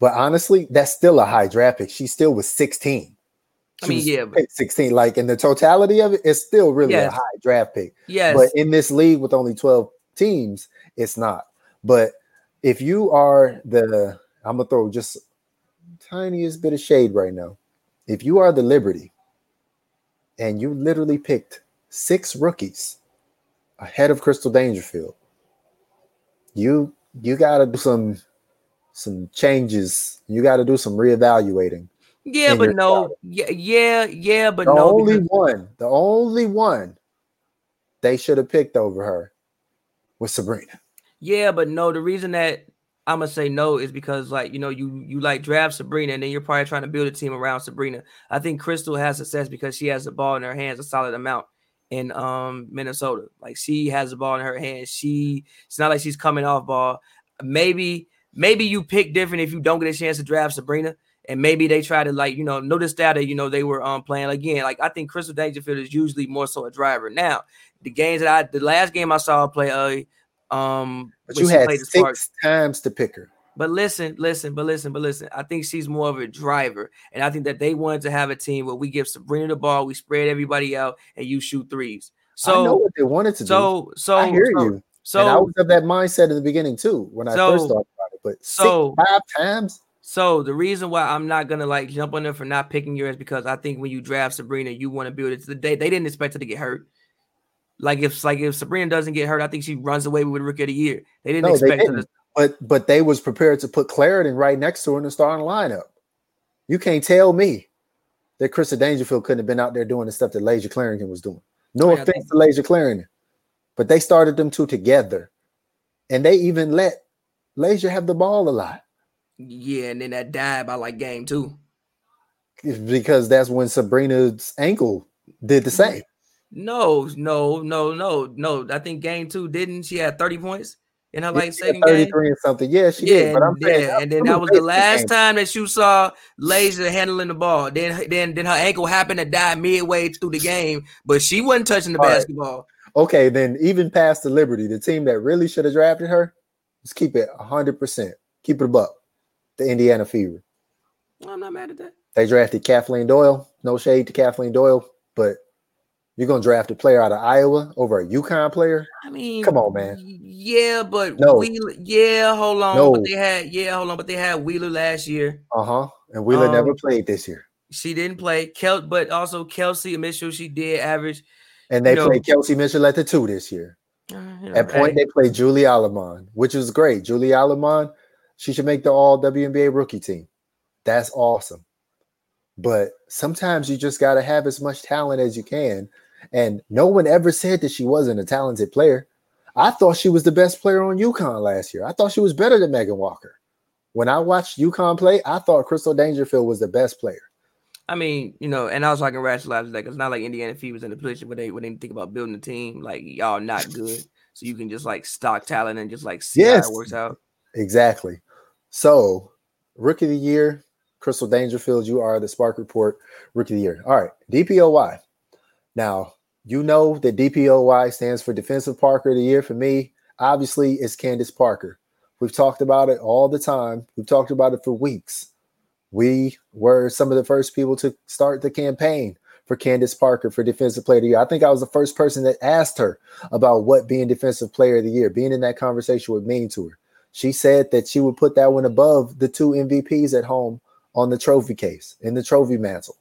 But honestly, that's still a high draft pick. She still was 16. She I mean, yeah, but, 16. Like in the totality of it, it's still really yes. a high draft pick. Yes. But in this league with only 12 teams, it's not. But if you are the, I'm gonna throw just tiniest bit of shade right now. If you are the Liberty and you literally picked six rookies ahead of Crystal Dangerfield. You you got to do some some changes. You got to do some reevaluating. Yeah, but no. Yeah, yeah, yeah, but the no. only because- one, the only one they should have picked over her was Sabrina. Yeah, but no. The reason that I'm gonna say no is because like you know you you like draft Sabrina and then you're probably trying to build a team around Sabrina. I think Crystal has success because she has the ball in her hands a solid amount in um Minnesota. Like she has the ball in her hand. She it's not like she's coming off ball. Maybe maybe you pick different if you don't get a chance to draft Sabrina. And maybe they try to like, you know, notice that you know they were um playing again. Like I think Crystal Dangerfield is usually more so a driver. Now, the games that I the last game I saw play uh um but you had six times to pick her. But listen, listen, but listen, but listen. I think she's more of a driver. And I think that they wanted to have a team where we give Sabrina the ball, we spread everybody out, and you shoot threes. So I know what they wanted to so, do. So I hear so, you. So and I was of that mindset in the beginning too when I so, first started about it. But so six, five times. So the reason why I'm not gonna like jump on them for not picking yours because I think when you draft Sabrina, you want to build it to the day. They didn't expect her to get hurt. Like if like if Sabrina doesn't get hurt, I think she runs away with rookie of the year. They didn't no, expect they didn't. her to but but they was prepared to put Clarendon right next to her in the starting lineup. You can't tell me that Crystal Dangerfield couldn't have been out there doing the stuff that Layshia Clarendon was doing. No oh, offense think- to Layshia Clarendon, but they started them two together, and they even let Layshia have the ball a lot. Yeah, and then that died by like game two. Because that's when Sabrina's ankle did the mm-hmm. same. No, no, no, no, no. I think game two didn't. She had 30 points in her like second 33 game. and something. Yeah, she yeah, did. But I'm saying, and then that was the last game. time that you saw Layshia handling the ball. Then then then her ankle happened to die midway through the game, but she wasn't touching the All basketball. Right. Okay, then even past the Liberty, the team that really should have drafted her, let's keep it 100%. Keep it above the Indiana Fever. I'm not mad at that. They drafted Kathleen Doyle. No shade to Kathleen Doyle, but you're gonna draft a player out of Iowa over a UConn player? I mean, come on, man. Yeah, but no. Wheeler, yeah, hold on. No. But they had yeah, hold on, but they had Wheeler last year. Uh huh. And Wheeler um, never played this year. She didn't play. Kel, but also Kelsey Mitchell, she did average. And they played know, Kelsey Mitchell at the two this year. Uh, you know, at point, hey. they played Julie Allemand, which was great. Julie Allemand, she should make the All WNBA rookie team. That's awesome. But sometimes you just got to have as much talent as you can. And no one ever said that she wasn't a talented player. I thought she was the best player on UConn last year. I thought she was better than Megan Walker. When I watched UConn play, I thought Crystal Dangerfield was the best player. I mean, you know, and I was talking rationalize that it's not like Indiana Fever was in a position where they when they think about building a team, like y'all not good. So you can just like stock talent and just like see yes, how it works out. Exactly. So rookie of the year, Crystal Dangerfield, you are the Spark Report rookie of the year. All right, DPOY. Now, you know that DPOY stands for Defensive Parker of the Year. For me, obviously, it's Candace Parker. We've talked about it all the time. We've talked about it for weeks. We were some of the first people to start the campaign for Candace Parker for Defensive Player of the Year. I think I was the first person that asked her about what being Defensive Player of the Year, being in that conversation would mean to her. She said that she would put that one above the two MVPs at home on the trophy case, in the trophy mantle.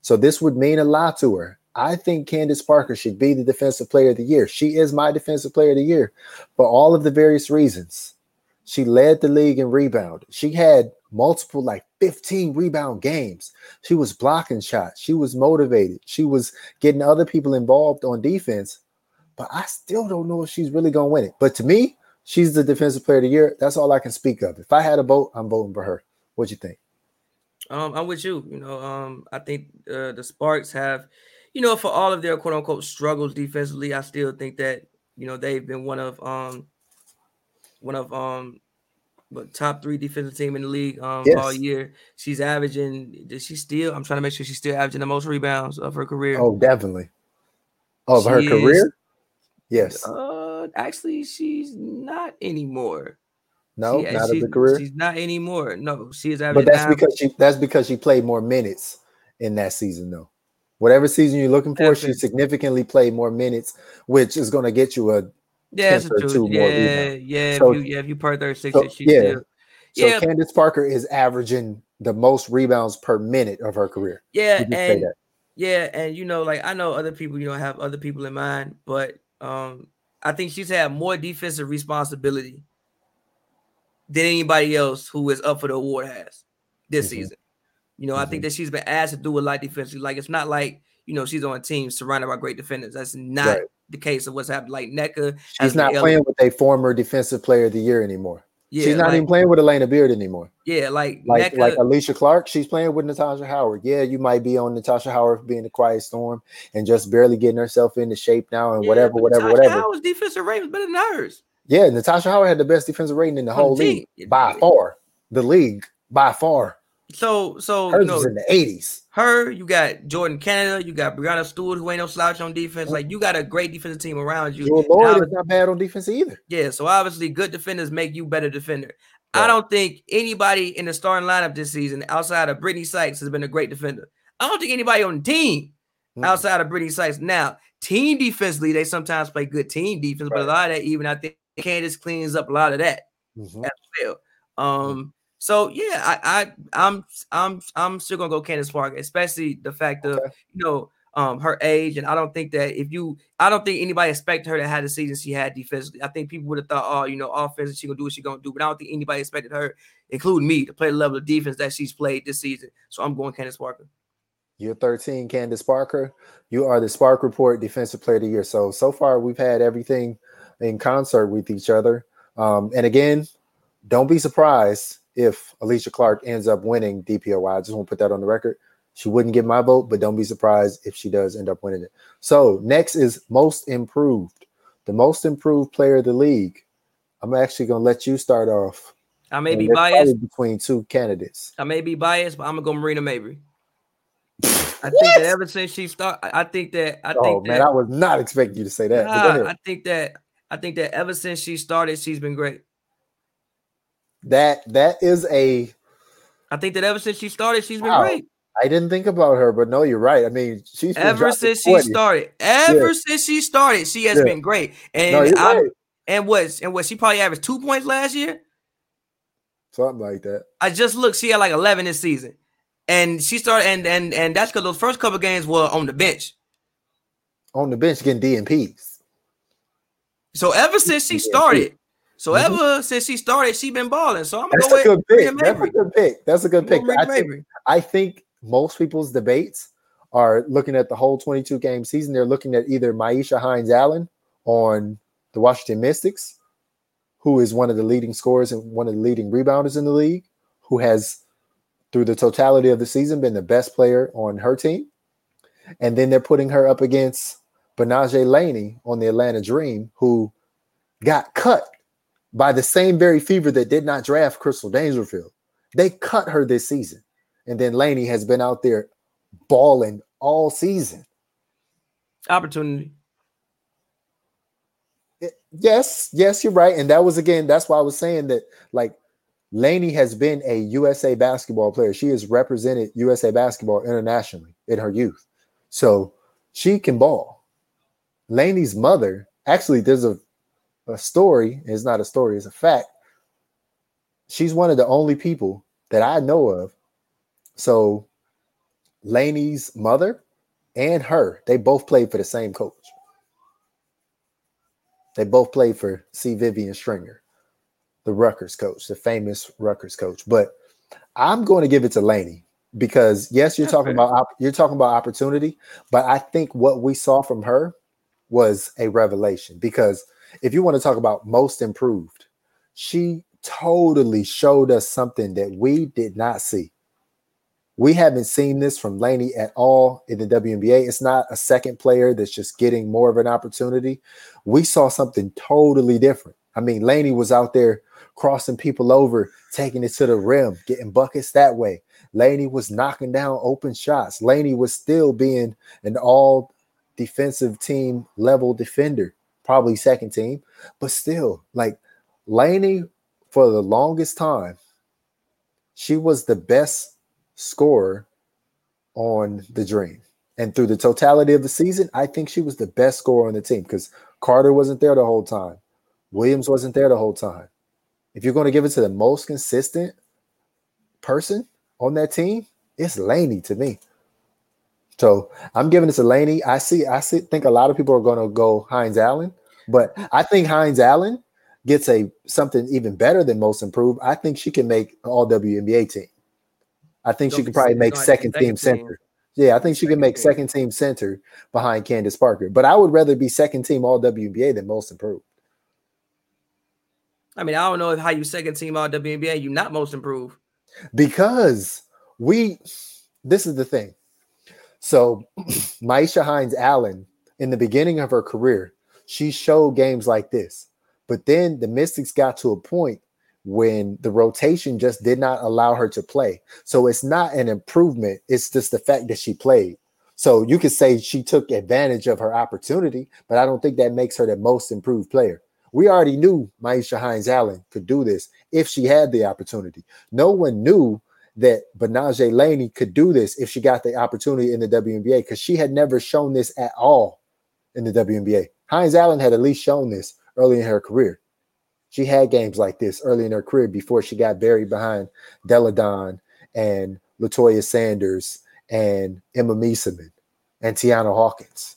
So this would mean a lot to her. I think Candace Parker should be the Defensive Player of the Year. She is my Defensive Player of the Year for all of the various reasons. She led the league in rebound. She had multiple, like 15 rebound games. She was blocking shots. She was motivated. She was getting other people involved on defense. But I still don't know if she's really going to win it. But to me, she's the defensive player of the year. That's all I can speak of. If I had a vote, I'm voting for her. What do you think? Um, I'm with you. You know, um, I think uh, the Sparks have, you know, for all of their quote unquote struggles defensively, I still think that you know they've been one of um one of um but top three defensive team in the league um yes. all year. She's averaging. Does she still? I'm trying to make sure she's still averaging the most rebounds of her career. Oh, definitely. Of she her career. Is, yes. Uh, actually, she's not anymore. No, she, not she, of the career. She's not anymore. No, she is averaging. But that's because she. That's because she played more minutes in that season, though. Whatever season you're looking for, she significantly played more minutes, which is going to get you a yeah, true. Yeah, yeah. So, if you, yeah, if you per 36, so, she yeah. Still, so yeah. Candace Parker is averaging the most rebounds per minute of her career. Yeah, and yeah, and you know, like I know other people, you know, have other people in mind, but um, I think she's had more defensive responsibility than anybody else who is up for the award has this mm-hmm. season. You know, mm-hmm. I think mm-hmm. that she's been asked to do a lot defensively. Like it's not like you know she's on a team surrounded by great defenders. That's not right the case of what's happened. Like Nneka, she's not playing with a former defensive player of the year anymore. Yeah, she's not like, even playing with Alana Beard anymore. Yeah, like like like Alysha Clark, she's playing with Natasha Howard. Yeah, you might be on Natasha Howard being the quiet storm and just barely getting herself into shape now and yeah, whatever, whatever, Natasha whatever. Howard's defensive rating was better than hers. Yeah, Natasha Howard had the best defensive rating in the whole league by far. The league by far. So so hers you know, was in the eighties. Her, you got Jordan Canada, you got Breanna Stewart, who ain't no slouch on defense. Like you got a great defensive team around you. Jewell Loyd is not bad on defense either. Yeah, so obviously good defenders make you better defender. Right. I don't think anybody in the starting lineup this season outside of Brittney Sykes has been a great defender. I don't think anybody on the team mm. outside of Brittney Sykes. Now, team defensively, they sometimes play good team defense, right. but a lot of that, even I think Candace cleans up a lot of that mm-hmm. as well. Um, so yeah, I, I I'm I'm I'm still gonna go Candace Parker, especially the fact of you know um her age, and I don't think that if you I don't think anybody expected her to have the season she had defensively. I think people would have thought, oh, you know, offense she gonna do what she gonna do, but I don't think anybody expected her, including me, to play the level of defense that she's played this season. So I'm going Candace Parker. You're 13, Candace Parker. You are the Spark Report Defensive Player of the Year. So so far we've had everything in concert with each other. Um, and again, don't be surprised if Alysha Clark ends up winning DPOY. I just want to put that on the record. She wouldn't get my vote, but don't be surprised if she does end up winning it. So next is most improved, the most improved player of the league. I'm actually gonna let you start off. I may be biased between two candidates. I may be biased, but I'm gonna go Marina Mabrey. I think that ever since she started, I think that I oh, think oh, man, I was not expecting you to say that. Nah, I think that I think that ever since she started, she's been great that that is a I think that ever since she started, she's been wow. great. I didn't think about her, but no, you're right. I mean, she's ever since she started. Ever yeah. since she started, she has yeah. been great. And no, right. and what and what she probably averaged two points last year. Something like that. I just looked. She had like 11 this season, and she started and and and that's because those first couple games were on the bench. On the bench, getting DMPs. So ever since she started, so mm-hmm. ever since she started, she been balling. So I'm gonna That's go a good pick. That's a good pick. That's a good pick. I think, I think most people's debates are looking at the whole 22 game season. They're looking at either Myisha Hines Allen on the Washington Mystics, who is one of the leading scorers and one of the leading rebounders in the league, who has, through the totality of the season, been the best player on her team. And then they're putting her up against Betnijah Laney on the Atlanta Dream, who got cut by the same very fever that did not draft Crystal Dangerfield. They cut her this season. And then Laney has been out there balling all season. Opportunity. It, yes, yes, you're right. And that was again, that's why I was saying that like Laney has been a USA basketball player. She has represented USA basketball internationally in her youth. So she can ball. Laney's mother, actually, there's a, a story, it's not a story, it's a fact. She's one of the only people that I know of. So Laney's mother and her, they both played for the same coach. They both played for C. Vivian Stringer, the Rutgers coach, the famous Rutgers coach. But I'm going to give it to Laney because yes, you're That's talking fair. about you're talking about opportunity, but I think what we saw from her was a revelation because if you want to talk about most improved, she totally showed us something that we did not see. We haven't seen this from Laney at all in the WNBA. It's not a second player that's just getting more of an opportunity. We saw something totally different. I mean, Laney was out there crossing people over, taking it to the rim, getting buckets that way. Laney was knocking down open shots. Laney was still being an all defensive team level defender, probably second team, but still, like Laney for the longest time, she was the best scorer on the Dream. And through the totality of the season, I think she was the best scorer on the team because Carter wasn't there the whole time. Williams wasn't there the whole time. If you're going to give it to the most consistent person on that team, it's Laney to me. So I'm giving this to Laney. I see, I see, think a lot of people are going to go Hines Allen, but I think Hines Allen gets a something even better than most improved. I think she can make all WNBA team. I think she could probably make second team center. Yeah, I think she can make second team center behind Candace Parker. But I would rather be second team all WNBA than most improved. I mean, I don't know how you second team all WNBA, you not most improved. Because we this is the thing. So Myisha Hines Allen, in the beginning of her career, she showed games like this. But then the Mystics got to a point when the rotation just did not allow her to play. So it's not an improvement, it's just the fact that she played. So you could say she took advantage of her opportunity, but I don't think that makes her the most improved player. We already knew Myisha Hines Allen could do this if she had the opportunity. No one knew that Betnijah Laney could do this if she got the opportunity in the WNBA because she had never shown this at all in the WNBA. Hines Allen had at least shown this early in her career. She had games like this early in her career before she got buried behind Delle Donne and Latoya Sanders and Emma Meesseman and Tianna Hawkins.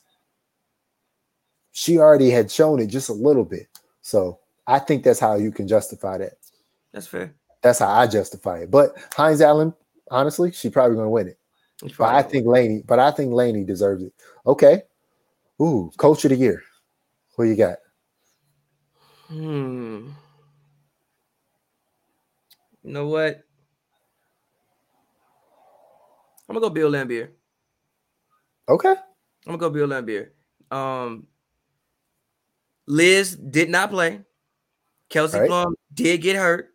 She already had shown it just a little bit. So I think that's how you can justify that. That's fair. That's how I justify it. But Hines Allen, honestly, she's probably going to win it. But I think Laney, but I think Laney deserves it. Okay. Ooh, coach of the year. Who you got? Hmm. You know what? I'm gonna go Bill Laimbeer. Okay. I'm gonna go Bill Laimbeer. Um, Liz did not play. Kelsey right. Plum did get hurt.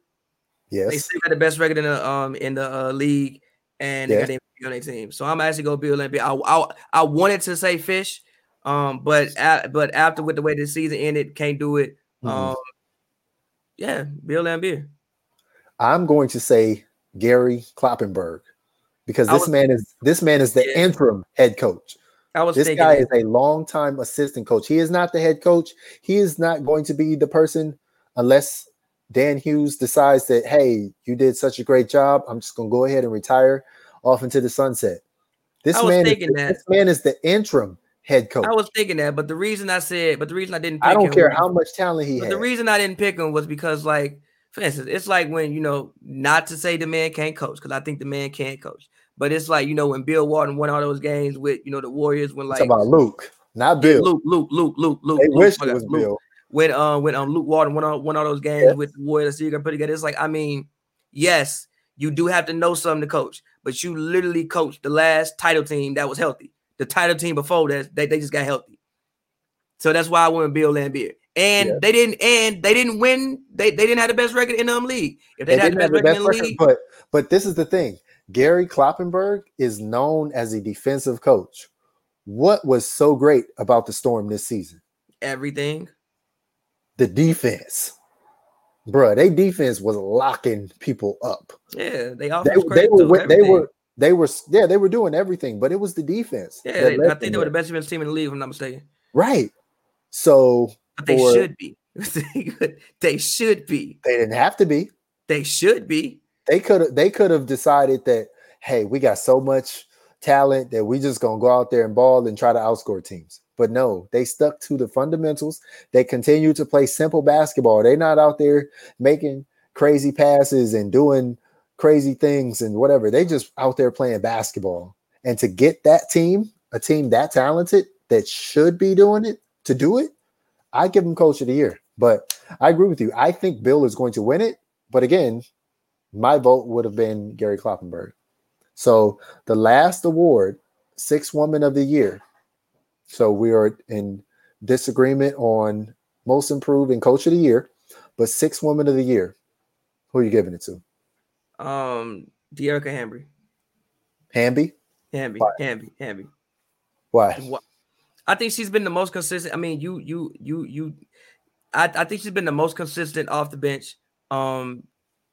Yes. They still got the best record in the um in the uh, league, and they got MVP on their team. So I'm actually go Bill Laimbeer. I, I I wanted to say Fish, um, but at, but after with the way the season ended, can't do it. Mm-hmm. Um, yeah, Bill Laimbeer. I'm going to say Gary Kloppenberg because this was, man is this man is the yeah. interim head coach. I was this guy that. is a longtime assistant coach. He is not the head coach. He is not going to be the person unless Dan Hughes decides that hey, you did such a great job. I'm just going to go ahead and retire off into the sunset. This man, is, this man is the interim head coach. I was thinking that, but the reason I said, but the reason I didn't, I don't care was, how much talent he had. The reason I didn't pick him was because, like, for instance, it's like when you know, not to say the man can't coach, because I think the man can't coach. But it's like you know when Bill Walton won all those games with you know the Warriors when like about Luke, not Bill. Luke, Luke, Luke, Luke, Luke. They Luke, wish it was Luke. Bill. When um when um Luke Walton won all, won all those games with the Warriors, so you can put together. It's like I mean, yes, you do have to know something to coach, but you literally coached the last title team that was healthy. The title team before that, they, they just got healthy. So that's why I went with Bill Laimbeer. And yeah. they didn't and they didn't win. They, they didn't have the best record in um league. If they, they had the best, the best record, league, but but this is the thing. Gary Kloppenburg is known as a defensive coach. What was so great about the Storm this season? Everything. The defense. Bruh, they defense was locking people up. Yeah, they they, they were they were they were yeah they were doing everything, but it was the defense. Yeah, they, I think they were the best defense team in the league, if I'm not mistaken. Right. So but they for, should be. they should be. They didn't have to be. They should be. They could have they could have decided that hey, we got so much talent that we just gonna go out there and ball and try to outscore teams. But no, they stuck to the fundamentals. They continue to play simple basketball. They're not out there making crazy passes and doing crazy things and whatever. They just out there playing basketball. And to get that team, a team that talented that should be doing it, to do it, I give them coach of the year. But I agree with you. I think Bill is going to win it. But again, my vote would have been Gary Kloppenburg. So the last award, Six women of the Year. So we are in disagreement on most improved and coach of the year, but six women of the year. Who are you giving it to? Um, Dearica Hamby. Hamby? Hamby. Why? Hamby. Hamby. Why? I think she's been the most consistent. I mean, you, you, you, you. I, I think she's been the most consistent off the bench. Um,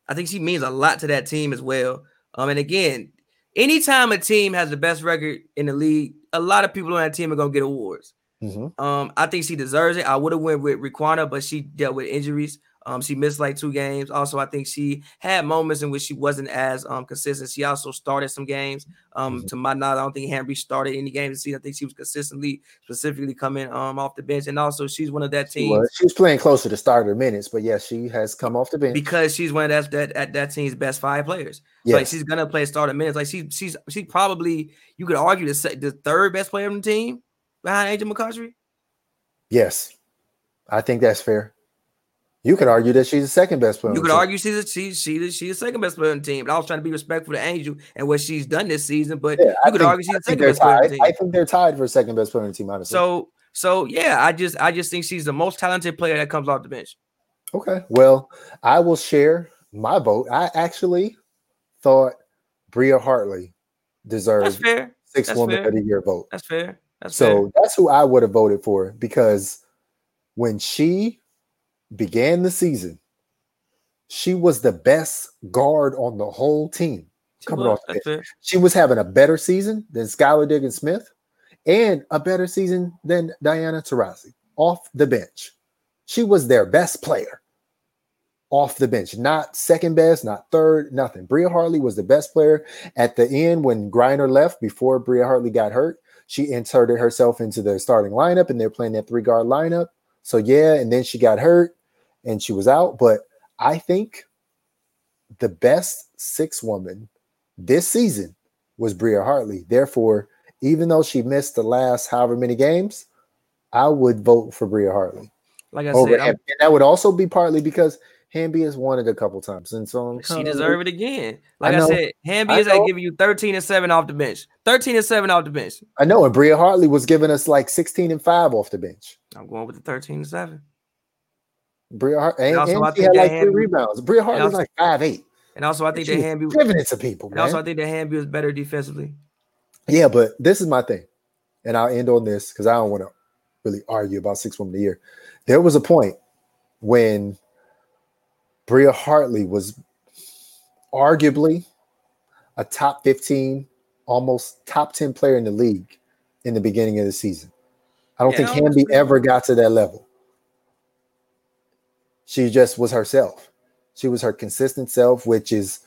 I think she means a lot to that team as well. Um, and again, anytime a team has the best record in the league, a lot of people on that team are gonna get awards. Mm-hmm. Um, I think she deserves it. I would have went with Riquna, but she dealt with injuries. Um, she missed like two games. Also, I think she had moments in which she wasn't as um consistent. She also started some games. Um, mm-hmm. to my knowledge, I don't think Hamby started any games this season. I think she was consistently, specifically coming um off the bench, and also she's one of that team. She was, she was playing closer to starter minutes, but yes, yeah, she has come off the bench because she's one of that that that, that team's best five players. Yes. Like she's gonna play starter minutes. Like she's she's she probably you could argue the the third best player on the team behind Angel McCoughtry. Yes, I think that's fair. You could argue that she's the second best player. You could argue she's a, she, she, she's the second best player on the team. But I was trying to be respectful to Angel and what she's done this season. But yeah, you could think, argue she's the second best player on the team. I think they're tied for second best player on the team, honestly. So, so yeah, I just I just think she's the most talented player that comes off the bench. Okay. Well, I will share my vote. I actually thought Bria Hartley deserved six that's woman fair. of the year vote. That's fair. That's so fair. that's who I would have voted for because when she began the season, she was the best guard on the whole team she coming was, off. The she was having a better season than Skylar Diggins Smith and a better season than Diana Taurasi off the bench. She was their best player off the bench, not second best, not third, nothing. Bria Hartley was the best player at the end when Griner left before Bria Hartley got hurt. She inserted herself into the starting lineup and they're playing that three guard lineup. So, yeah, and then she got hurt and she was out. But I think the best six woman this season was Bria Hartley. Therefore, even though she missed the last however many games, I would vote for Bria Hartley. Like I said, and that would also be partly because Hamby has won it a couple times, and so she deserve it again. Like I, I said, Hamby is like giving you thirteen and seven off the bench, thirteen and seven off the bench. I know, and Bria Hartley was giving us like sixteen and five off the bench. I'm going with the thirteen and seven. Bria Hart and, and, and she had like three rebounds. Bria Hart was like five eight. And also, I think that Hamby giving it to people. And man. also, I think that Hamby was better defensively. Yeah, but this is my thing, and I'll end on this because I don't want to really argue about six women a year. There was a point when Bria Hartley was arguably a top 15, almost top 10 player in the league in the beginning of the season. I don't yeah, think Hamby ever got to that level. She just was herself. She was her consistent self, which is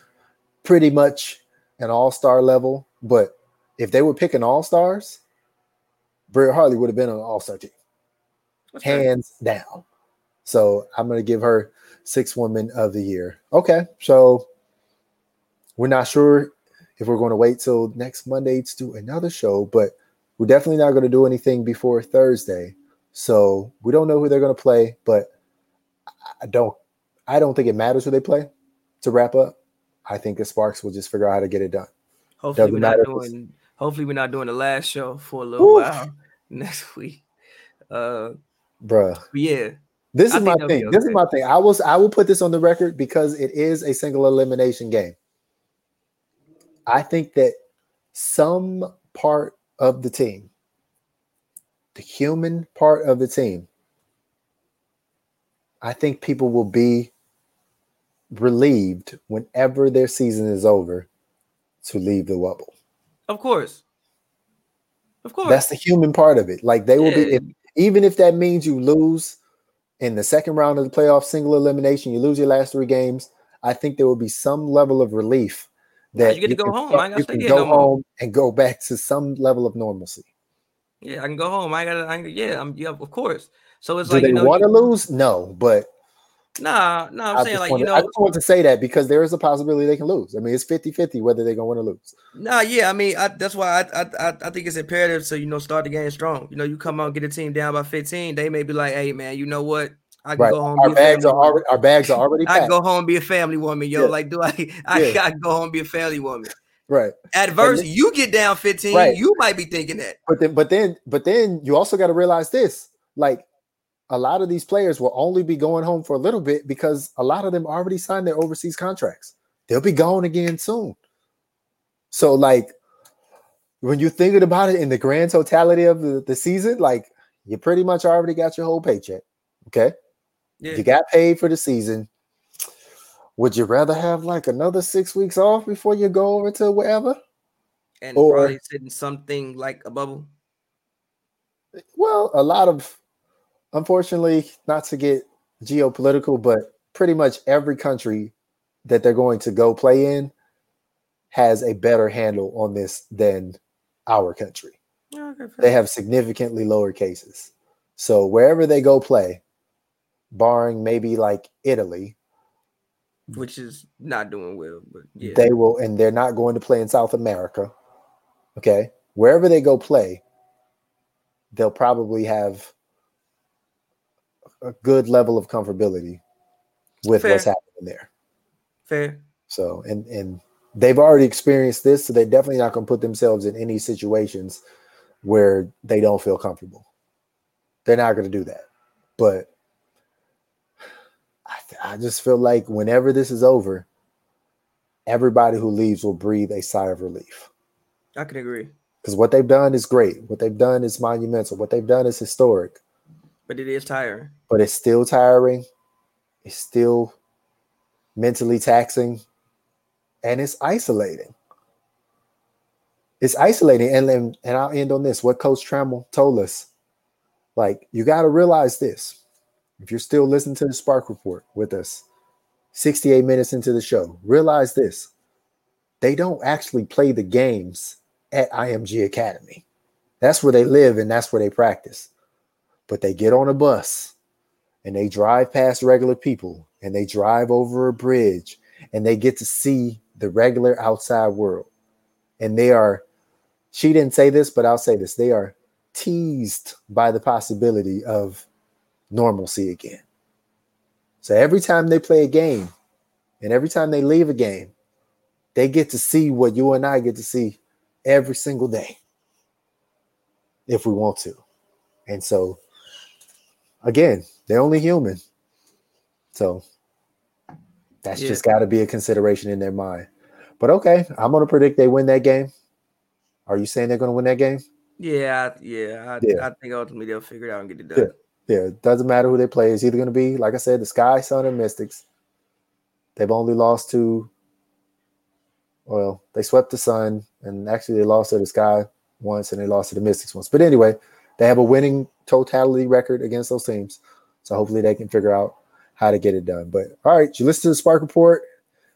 pretty much an all-star level. But if they were picking all-stars, Bria Hartley would have been on an all-star team. That's Hands down. So I'm gonna give her six women of the year. Okay. So we're not sure if we're going to wait till next Monday to do another show, but we're definitely not going to do anything before Thursday. So we don't know who they're going to play, but I don't I don't think it matters who they play to wrap up. I think the Sparks will just figure out how to get it done. Hopefully we're not doing hopefully we're not doing the last show for a little while next week. Uh bruh. Yeah. This is my thing. Okay. This is my thing. I will I will put this on the record because it is a single elimination game. I think that some part of the team, the human part of the team, I think people will be relieved whenever their season is over to leave the Wubble. Of course. Of course. That's the human part of it. Like they will yeah. be, if, even if that means you lose in the second round of the playoff single elimination, you lose your last three games. I think there will be some level of relief that you get to go home. I you can go no home and go back to some level of normalcy. Yeah, I can go home. I gotta, I, yeah, I'm, yeah, of course. So it's Do like, they you know, want to lose? No, but Nah, nah, I'm I saying like wanted, you know I just want to say that because there is a possibility they can lose. I mean, it's 50-50 whether they're gonna win or lose. Nah, yeah, I mean, I, that's why I, I I think it's imperative to you know start the game strong. You know, you come out and get a team down by 15, they may be like, hey man, you know what? I can right. go home. Our bags are already our bags are already. I can go home and be a family woman, yo. Yeah. Like, do I? I, yeah. I go home and be a family woman. Right. Adverse, then, you get down 15, right. you might be thinking that. But then, but then, but then you also got to realize this: like a lot of these players will only be going home for a little bit because a lot of them already signed their overseas contracts. They'll be gone again soon. So, like, when you're thinking about it in the grand totality of the, the season, like, you pretty much already got your whole paycheck. Okay. Yeah. You got paid for the season. Would you rather have like another six weeks off before you go over to wherever? And or, probably sitting something like a bubble. Well, a lot of unfortunately, not to get geopolitical, but pretty much every country that they're going to go play in has a better handle on this than our country. Okay, they have significantly lower cases. So wherever they go play, barring maybe like Italy, which is not doing well, but yeah. They will, and they're not going to play in South America. Okay. Wherever they go play, they'll probably have a good level of comfortability with Fair. what's happening there. Fair. So, and and they've already experienced this, so they're definitely not going to put themselves in any situations where they don't feel comfortable. They're not going to do that. But I just feel like whenever this is over, everybody who leaves will breathe a sigh of relief. I can agree. Because what they've done is great. What they've done is monumental. What they've done is historic. But it is tiring. But it's still tiring. It's still mentally taxing. And it's isolating. It's isolating. And, and, and I'll end on this. What Coach Trammell told us. Like, you got to realize this if you're still listening to the Spark Report with us, 68 minutes into the show, realize this they don't actually play the games at IMG Academy. That's where they live and that's where they practice. But they get on a bus and they drive past regular people and they drive over a bridge and they get to see the regular outside world. And they are, she didn't say this, but I'll say this they are teased by the possibility of normalcy again. So every time they play a game and every time they leave a game, they get to see what you and I get to see every single day if we want to. And so, again, they're only human. So that's yeah. just got to be a consideration in their mind. But okay, I'm going to predict they win that game. Are you saying they're going to win that game? Yeah, yeah. I, yeah. I think ultimately they'll figure it out and get it done. Yeah. Yeah, it doesn't matter who they play. It's either going to be, like I said, the Sky, Sun, or Mystics. They've only lost to well, they swept the Sun, and actually they lost to the Sky once, and they lost to the Mystics once. But anyway, they have a winning totality record against those teams, so hopefully they can figure out how to get it done. But all right, you listen to the Spark Report.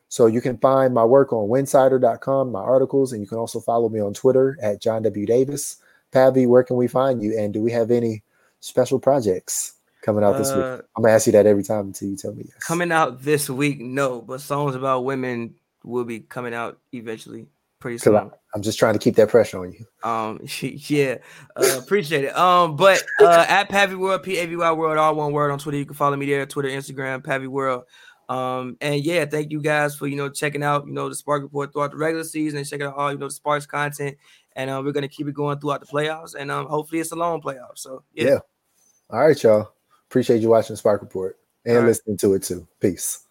So you can find my work on winsidr.com, my articles, and you can also follow me on Twitter at John W. Davis. Pavy, where can we find you? And do we have any special projects coming out this uh, week? I'm gonna ask you that every time until you tell me yes. Coming out this week, no, but songs about women will be coming out eventually pretty soon. I, am just trying to keep that pressure on you. Um, yeah, uh, appreciate it. Um, but uh, at Pavy World, P A V Y World, all one word on Twitter. You can follow me there, Twitter, Instagram, Pavy World. Um, and yeah, thank you guys for you know checking out you know the Spark Report throughout the regular season and checking out all you know the Sparks content. And uh, we're gonna keep it going throughout the playoffs, and um, hopefully it's a long playoff. So yeah. yeah. All right, y'all. Appreciate you watching the Spark Report and right. listening to it too. Peace.